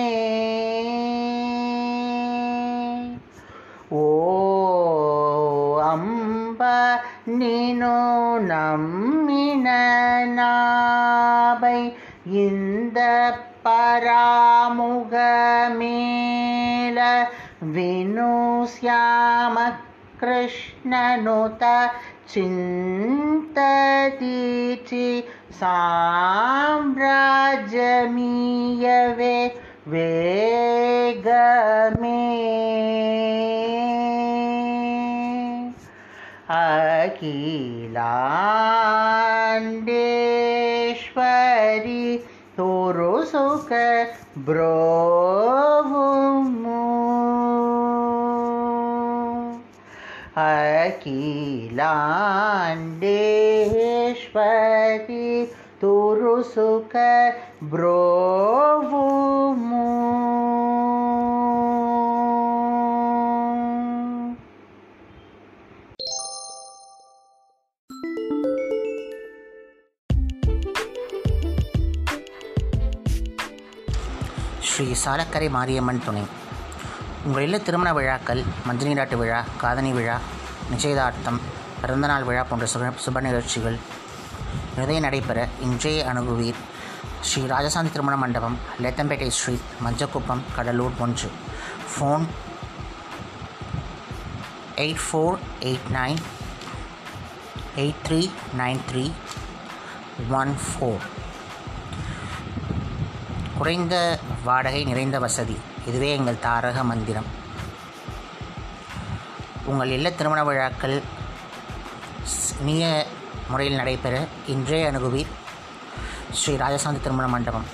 ओ अम्ब निनो नम्मिननाबै इन्द परामुगमेल विनुस्यामः कृष्णनुत चिन्ततीचि सां व्राजमीयवे वे गे अकिलाण्डेश्वरि तोरो सुख ब्रो अकीलांडेश्वरि तुरु तो सुख ब्रो ஸ்ரீ சாலக்கரை மாரியம்மன் துணை. உங்கள் இல்ல திருமண விழாக்கள் மஞ்சள் நீராட்டு விழா காதணி விழா நிச்சயதார்த்தம் பிறந்தநாள் விழா போன்ற சுக சுப நிகழ்ச்சிகள் நிறைய நடைபெற இன்றைய அணுகுவீர் ஸ்ரீ ராஜசாந்தி திருமண மண்டபம் லேத்தம்பேட்டை ஸ்ட்ரீட் மஞ்சக்குப்பம் கடலூர் ஒன்று. Phone eight four eight nine eight three nine three one four. குறைந்த வாடகை நிறைந்த வசதி. இதுவே எங்கள் தாரக மந்திரம். உங்கள் இல்ல திருமண விழாக்கள் இனிய முறையில் நடைபெற இன்றைய அணுகுவீர். ஸ்ரீ ராஜசாந்தி திருமண மண்டபம்.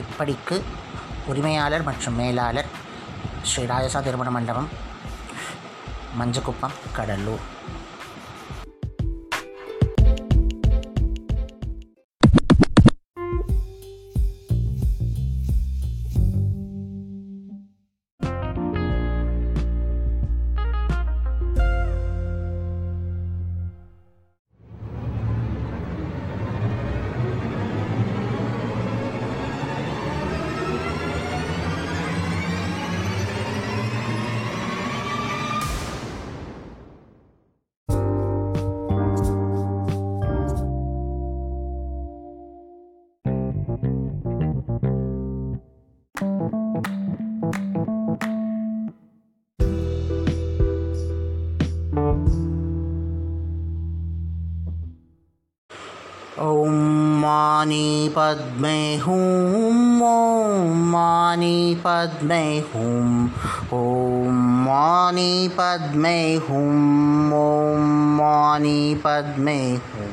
இப்படிக்கு உரிமையாளர் மற்றும் மேலாளர் ஸ்ரீ ராஜசாந்தி திருமண மண்டபம் மஞ்சக்குப்பம் கடலூர். पद्मे हुं ॐ मानि पद्मे हुं ॐ मानि पद्मे हुं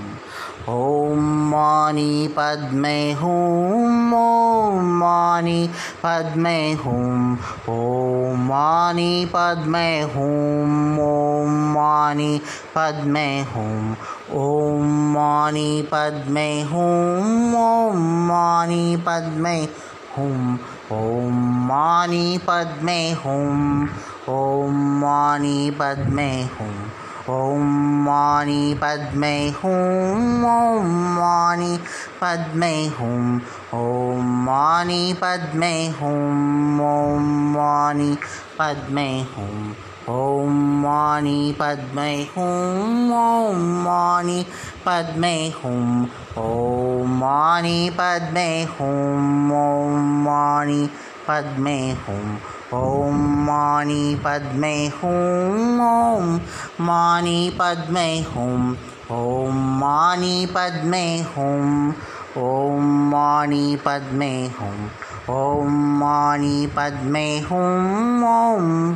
ॐ मानि पद्मे हुं ॐ मानि पद्मे हुं ॐ मानि पद्मे हुं ॐ मानि पद्मे हुं ॐ मानि पद्मे हुं ॐ मानि पद्मे हुं ॐ मानी पद्मे हुम ॐ मानी पद्मे हुम ॐ मानी पद्मे हुम ॐ मानी पद्मे हुम ॐ मानी पद्मे हुम ॐ मानी पद्मे हुं। ॐ मानि पद्मै हुं ॐ मानि पद्मै हुं ॐ मानि पद्मै हुं ॐ मानि पद्मै हुं ॐ मानि पद्मै हुं ॐ मानि पद्मै हुं ॐ मानि पद्मै हुं ॐ माणि पद्मे हुं ॐ माणि पद्मे हुं ॐ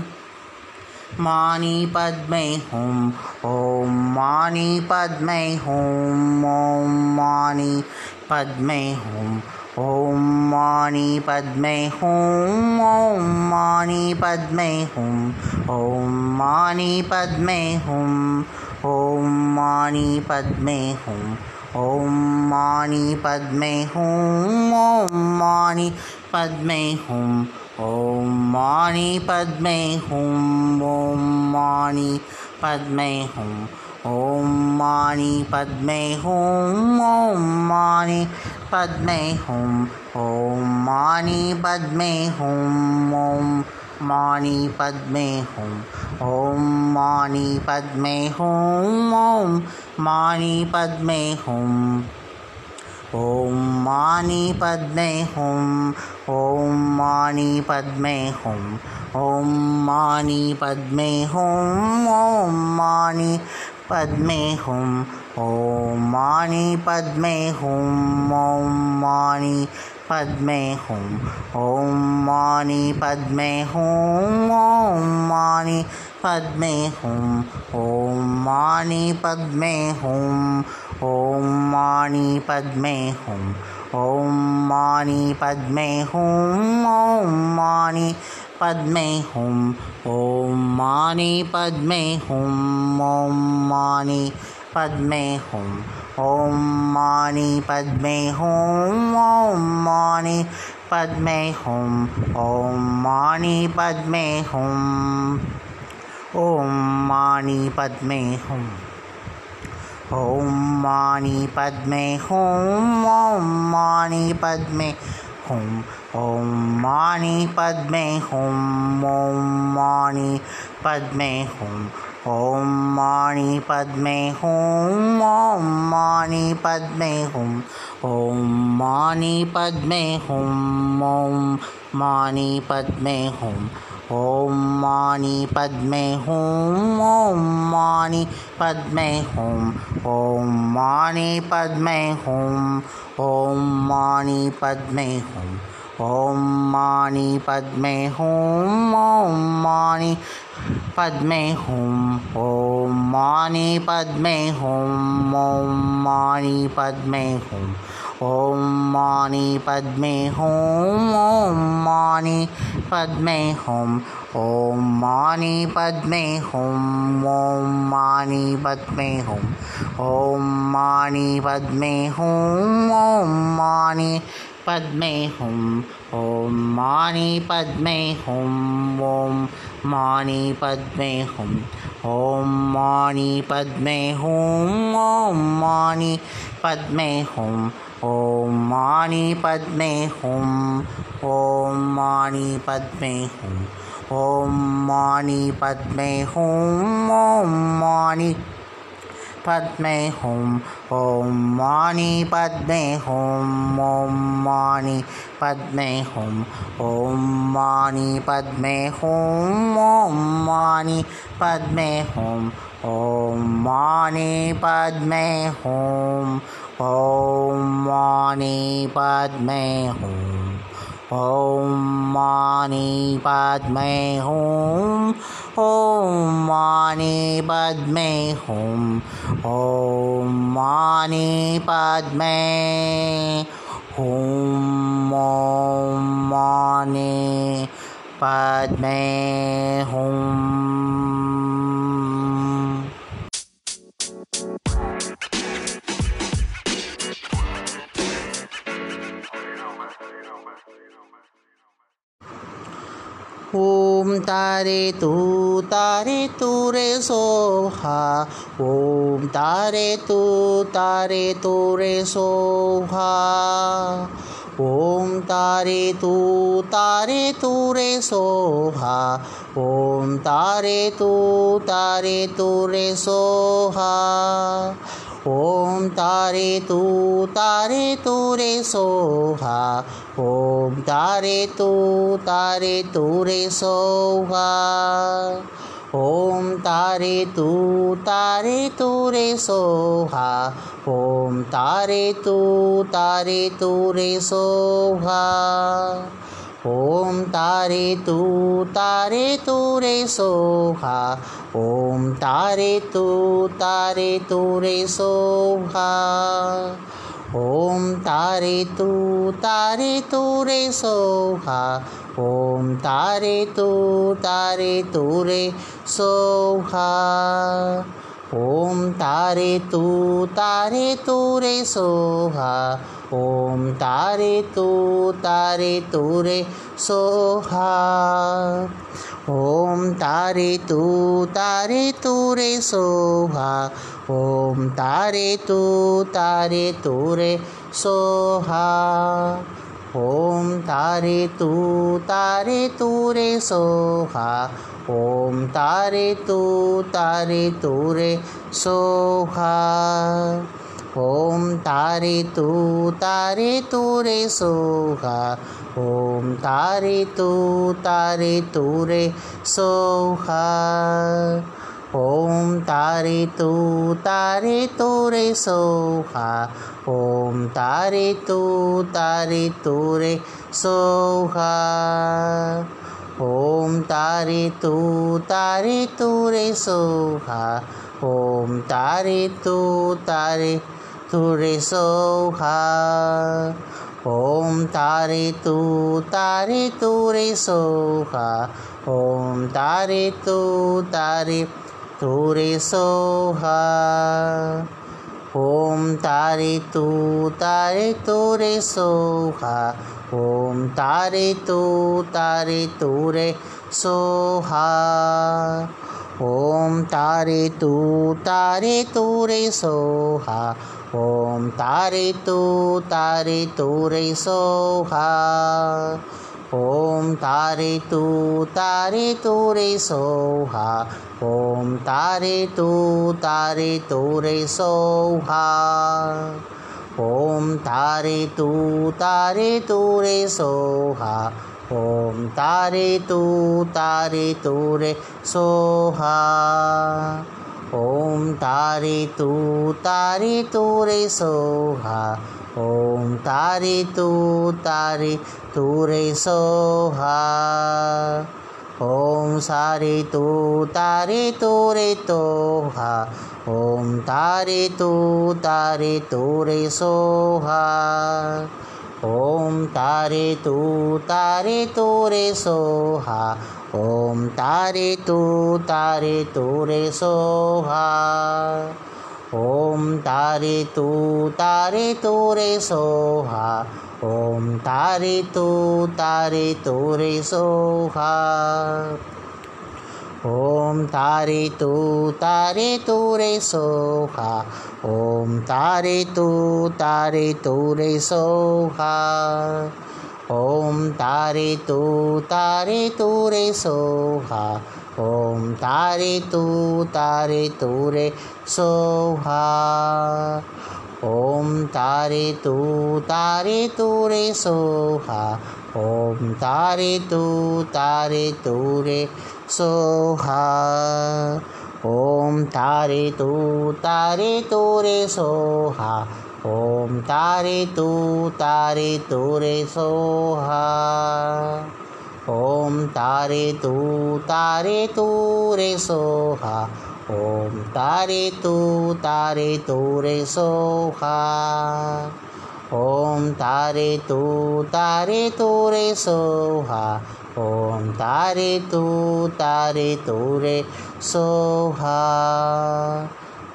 मानि पद्मे हुं, ओम मानि पद्मे हुं ॐ मानि पद्मे हुं ॐ मानि पद्मे हुं, ओम मानि पद्मे हुं, ओम मानि पद्मे हुं, ओम मानि पद्मे हुं, ओम मानि पद्मे हुं, ओम मानि पद्मे हुं ॐ मानि पद्मे हुं, ॐ मानि पद्मे हुं, ॐ मानि पद्मे हुं, ॐ मानि पद्मे हुं, ॐ मानि पद्मे हुं, ॐ मानि पद्मे हुं, ॐ मानि पद्मे हुं, ॐ मानि पद्मे हुं। ॐ मानि पद्मे हुं, ॐ मानि पद्मे हुं, ॐ मानि पद्मे हुं, ॐ मानि पद्मे हुं, ॐ मानि पद्मे हुं, ॐ मानि पद्मे हुं, ॐ मानि पद्मे हुं, ॐ मानि पद्मे हुं, ॐ मानि पद्मे हुं ॐ मानि पद्मे हुं। ॐ मानि पद्मे हुं। ॐ मानि पद्मे हुं। ॐ मानि पद्मे हुं। ॐ मानि पद्मे हुं। ॐ मानि पद्मे हुं। ॐ मानि पद्मे हुं। ॐ मानि पद्मे हुं। ॐ मानि पद्मे हुं। ॐ मानि पद्मे हुं ॐ मानि पद्मे हुं ॐ मानि पद्मे हुं ॐ मानि पद्मे हुं ॐ मानि पद्मे हुं ॐ मानि पद्मे हुं ॐ मानि पद्मे हुं ॐ मानि पद्मे हुं ॐ मानि पद्मे हुं ॐ मानि पद्मे हुं ॐ मानि पद्मे हुं ॐ मानि पद्मे हुं ॐ मानि पद्मे हुं ॐ मानि पद्मे हुं ॐ मानि पद्मे हुं ॐ मानि पद्मे हुं ॐ मानि पद्मे हुं ॐ मानि पद्मे हुं ॐ मानि पद्मे हुं ॐ मानि पद्मे हुं ॐ मानि पद्मे हुं ॐ मानि पद्मे हुं ॐ मानि पद्मे हुं ॐ मानि पद्मे हुं ॐ मानि पद्मे हुं ॐ मानि पद्मे हुं ॐ मानि पद्मे हुं ॐ मानि पद्मे हुं ॐ मानि पद्मे हुं ॐ मानि पद्मे हुं ॐ मानि पद्मे हुं ॐ मानि पद्मे हुं ॐ मानि पद्मे हुं ॐ मानि पद्मे हुं ॐ मानि पद्मे हुं ॐ मानीपद में हूँ। ॐ मानीपद में हूँ। ॐ मानीपद में हूँ। ॐ मानीपद में हूँ। ॐ मानी पद में हूँ। ॐ तारे तू तारे तू रे सोहा। ॐ तारे तू तारे तू रे सोहा। ॐ तारे तू तारे तू रे सोहा। ॐ तारे तू तारे तू रे सोहा। ॐ तारे तू तारे तू रे सोहा। ॐ तारे तू तारे तू रे सोहा। ॐ तारे तू तारे तू रे सोहा। ॐ तारे तू तारे तू रे सोहा। ॐ तारे तू तारे तू रे सोहा ॐ तारे तू तारे तू रे सोहा ॐ तारे तू तारे तू रे सोहा ॐ तारे तू तारे तू रे सोहा ॐ तारे तू तारे तू रे सोहा। ॐ तारे तू तारे तू रे सोहा। ॐ तारे तू तारे तू रे सोहा। ॐ तारे तू तारे तू रे सोहा। ॐ तारे तू तारे तू रे सोहा। ओम तारे तू तारे तू रे सोहा। ओम तारे तू तारे तू रे सोहा। ओम तारे तू तारे तू रे सोहा। ओम तारे तू तारे तू रे सोहा। ओम तारे तो तारे तोरे, सोहा। ओम तारे तो तारे तोरे, सोहा। ओम तारे तो तारे तोरे, सोहा। ओम तारे तो तारे तोरे, सोहा। ओम तारे तो तारे तोरे, सोहा। ओम तारे तू तारे तोरे सोहा। ओम तारे तू तारे तोरे सोहा। ओम तारे तू तारे तोरे सोहा। ओम तारे तू तारे तोरे सोहा। ॐ तारे तू तारे तू रे सोहा। ॐ तारे तू तारे तू रे सोहा। ॐ तारे तू तारे तू रे सोहा। ओम तारे तू तारे तू रे सोहा। ॐ तारे तू तारे तू रे सोहा। ॐ तारे तू तारे तू रे सोहा। ॐ सारे तू तारे तू रे तोहा। ॐ तारे तू तारे तू रे सोहा। ॐ तारे तू तारे तू रे सोहा। ॐ तारे तू तारे तू रे सोहा। ॐ तारे तू तारे तू रे सोहा ओम तारे तू तारे तू रे सोहा ओम तारे तू तारे तू रे सोहा ओम तारे तू तारे तू रे सोहा ओम तारे तू तारे तू रे सोहा ॐ तारे तू तारे तू रे सोहा। ओम तारे तू तारे तू रे सोहा। ॐ तारे तू तारे तू रे सोहा। ओम तारे तू तारे तू रे सोहा। ॐ तारे तू तारे तू रे सोहा। ॐ तारे तू तारे तू रे सोहा। ओम तारे तू तारे तू रे सोहा। ॐ तारे तू तारे तू रे सोहा। ॐ तारे तू तारे तू रे सोहा।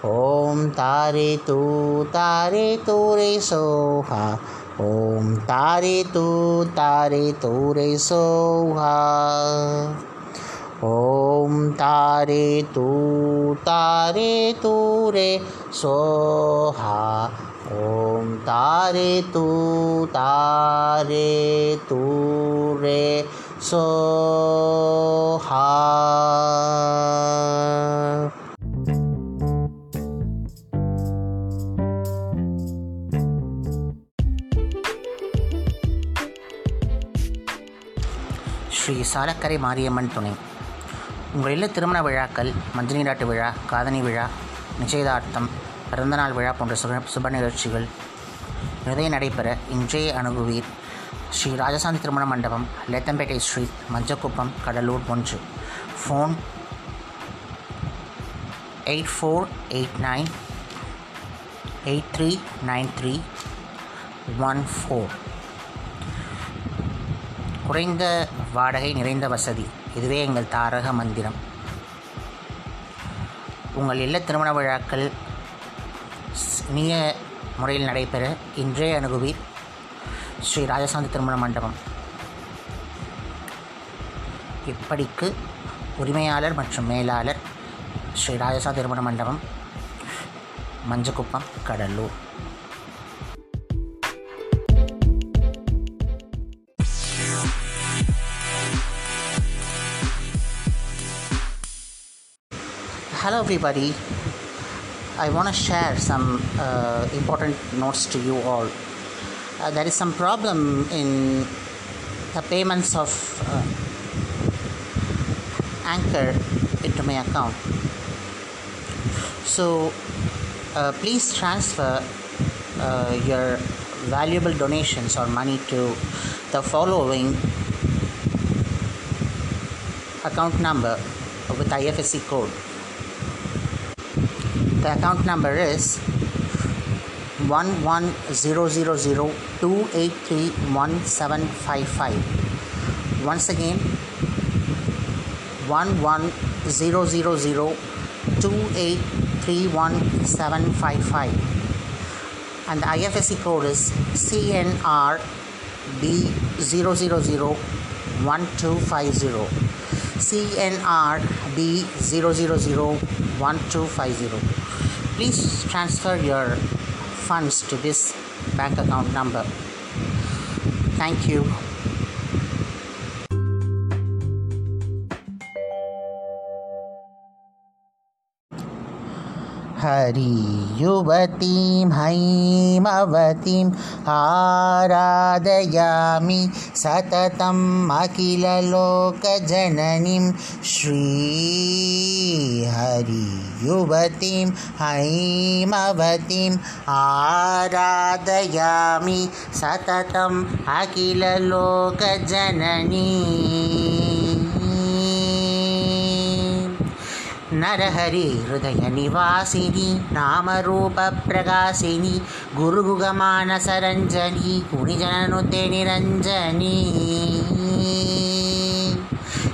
ओम तारे तू तारे तू रे सोहा। ॐ तारे तू तारे तू रे सोहा। ॐ तारे तू तारे तू रे सोहा। ॐ तारे तू तारे तू रे सोहा। ஸ்ரீ சாலக்கரை மாரியம்மன் துணை. உங்கள் இல்ல திருமண விழாக்கள் மஞ்சள் நீராட்டு விழா காதணி விழா நிச்சயதார்த்தம் பிறந்தநாள் விழா போன்ற சுப சுப நிகழ்ச்சிகள் நிறைய நடைபெற இன்றைய அணுகுவீர் ஸ்ரீ ராஜசாந்தி திருமண மண்டபம் லேத்தம்பேட்டை ஸ்ட்ரீட் மஞ்சக்குப்பம் கடலூர் ஒன்று. Phone eight four eight nine eight three nine three one four. குறைந்த வாடகை நிறைந்த வசதி. இதுவே எங்கள் தாரக மந்திரம். உங்கள் இல்ல திருமண விழாக்கள் இனிய முறையில் நடைபெற இன்றைய அணுகுவீர். ஸ்ரீ ராஜசாந்தி திருமண மண்டபம். இப்படிக்கு உரிமையாளர் மற்றும் மேலாளர் ஸ்ரீ ராஜசாந்தி திருமண மண்டபம் Manjakuppam Cuddalore. Everybody. I want to share some uh, important notes to you all. Uh, there is some problem in the payments of uh, Anchor into my account. So, uh, please transfer uh, your valuable donations or money to the following account number with IFSC code. The account number is 11000283175. Once again, 11000283175. And the IFSC code is CNRB0001250. CNRB0001250. Please transfer your funds to this bank account number. Thank you. हरियुवतीं हैमवतीम् आराधयामि सततम् अखिललोकजननीं श्रीहरियुवतीं हैमवतीम् आराधयामि सततम् अखिललोकजननी ನರಹರಿ ಹೃದಯ ನಿವಾಸಿನಿ, ನಾಮರೂಪ ಪ್ರಕಾಶಿನಿ, ಗುರುಗುಗಮಾನ ಸರಂಜನಿ ಕುಣಿಜನನುದ್ದೆ ನಿರಂಜನಿ.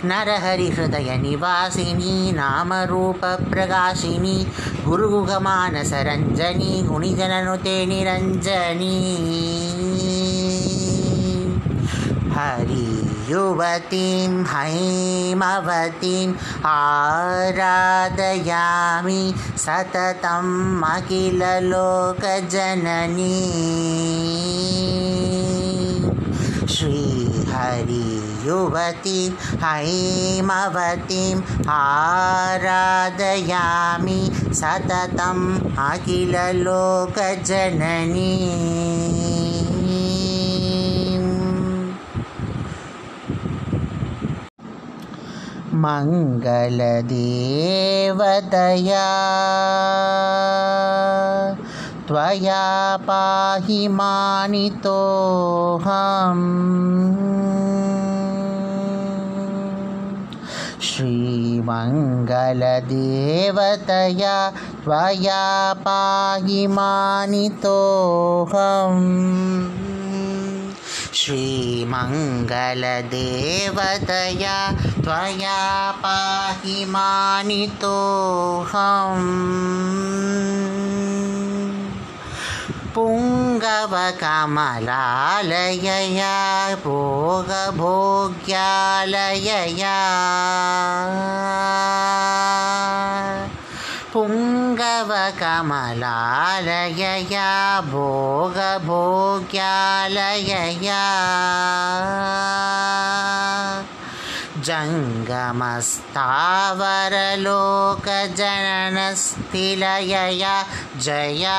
ನರಹರಿ ಹೃದಯ ನಿವಾಸಿನಿ, ನಾಮರೂಪ ಪ್ರಕಾಶಿನಿ, ಗುರುಗುಗಮಾನ ಸರಂಜನಿ ಗುಣಿಜನನುತೆ ನಿರಂಜನಿ. ಹರಿ हरियुवतीं हैमवतीम् आराधयामि सततम् अखिललोकजननी श्रीहरियुवती हैमवतीम् आराधयामि सततम् अखिललोकजननी मङ्गलदेवतया। त्वया पाहि मानितोऽहम्। श्रीमङ्गलदेवतया त्वया पाहि मानितोऽहम् श्रीमङ्गलदेवतया त्वया पाहि मानितोऽहम् पुङ्गवकमलालयया भोगभोग्यालयया पुङ्गवकमलालयया भोगभोग्यालयया। जङ्गमस्तावरलोकजननस्तिलयया जया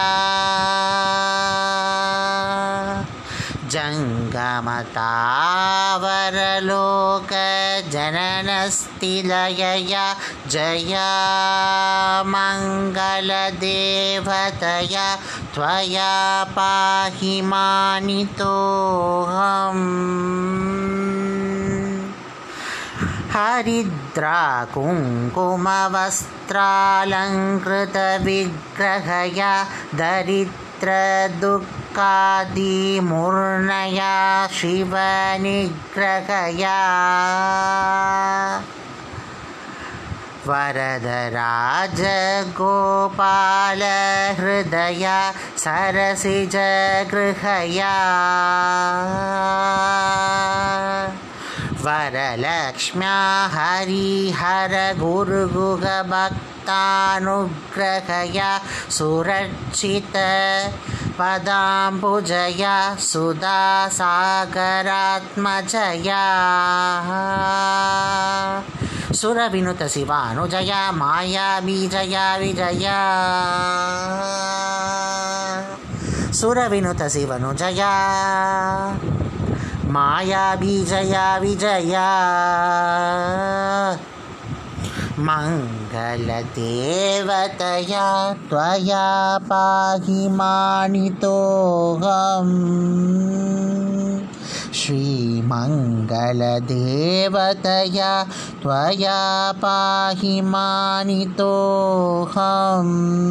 जङ्गमतावरलोकजननस्तिलयया जया मङ्गलदेवतया त्वया पाहि मानितोऽहम्। हरिद्रा कुङ्कुमवस्त्रालङ्कृतविग्रहया दरिद्रदुःखादिमूर्णया शिवनिग्रहया। वरदराजगोपालहृदया सरसिजगृहया वरलक्ष्म्या हरिहरगुरुगुहभक्तानुग्रहया सुरक्षित पदाम्बुजया सुधासागरात्मजया सुरविनुतशिवानुजया मायाबीजया विजया। सुरविनुतशिवनुजया मायाबीजया विजया। मङ्गलदेवतया त्वया पाहि मानितोऽहम्। श्रीमङ्गलदेवतया त्वया पाहि मानितोऽहम्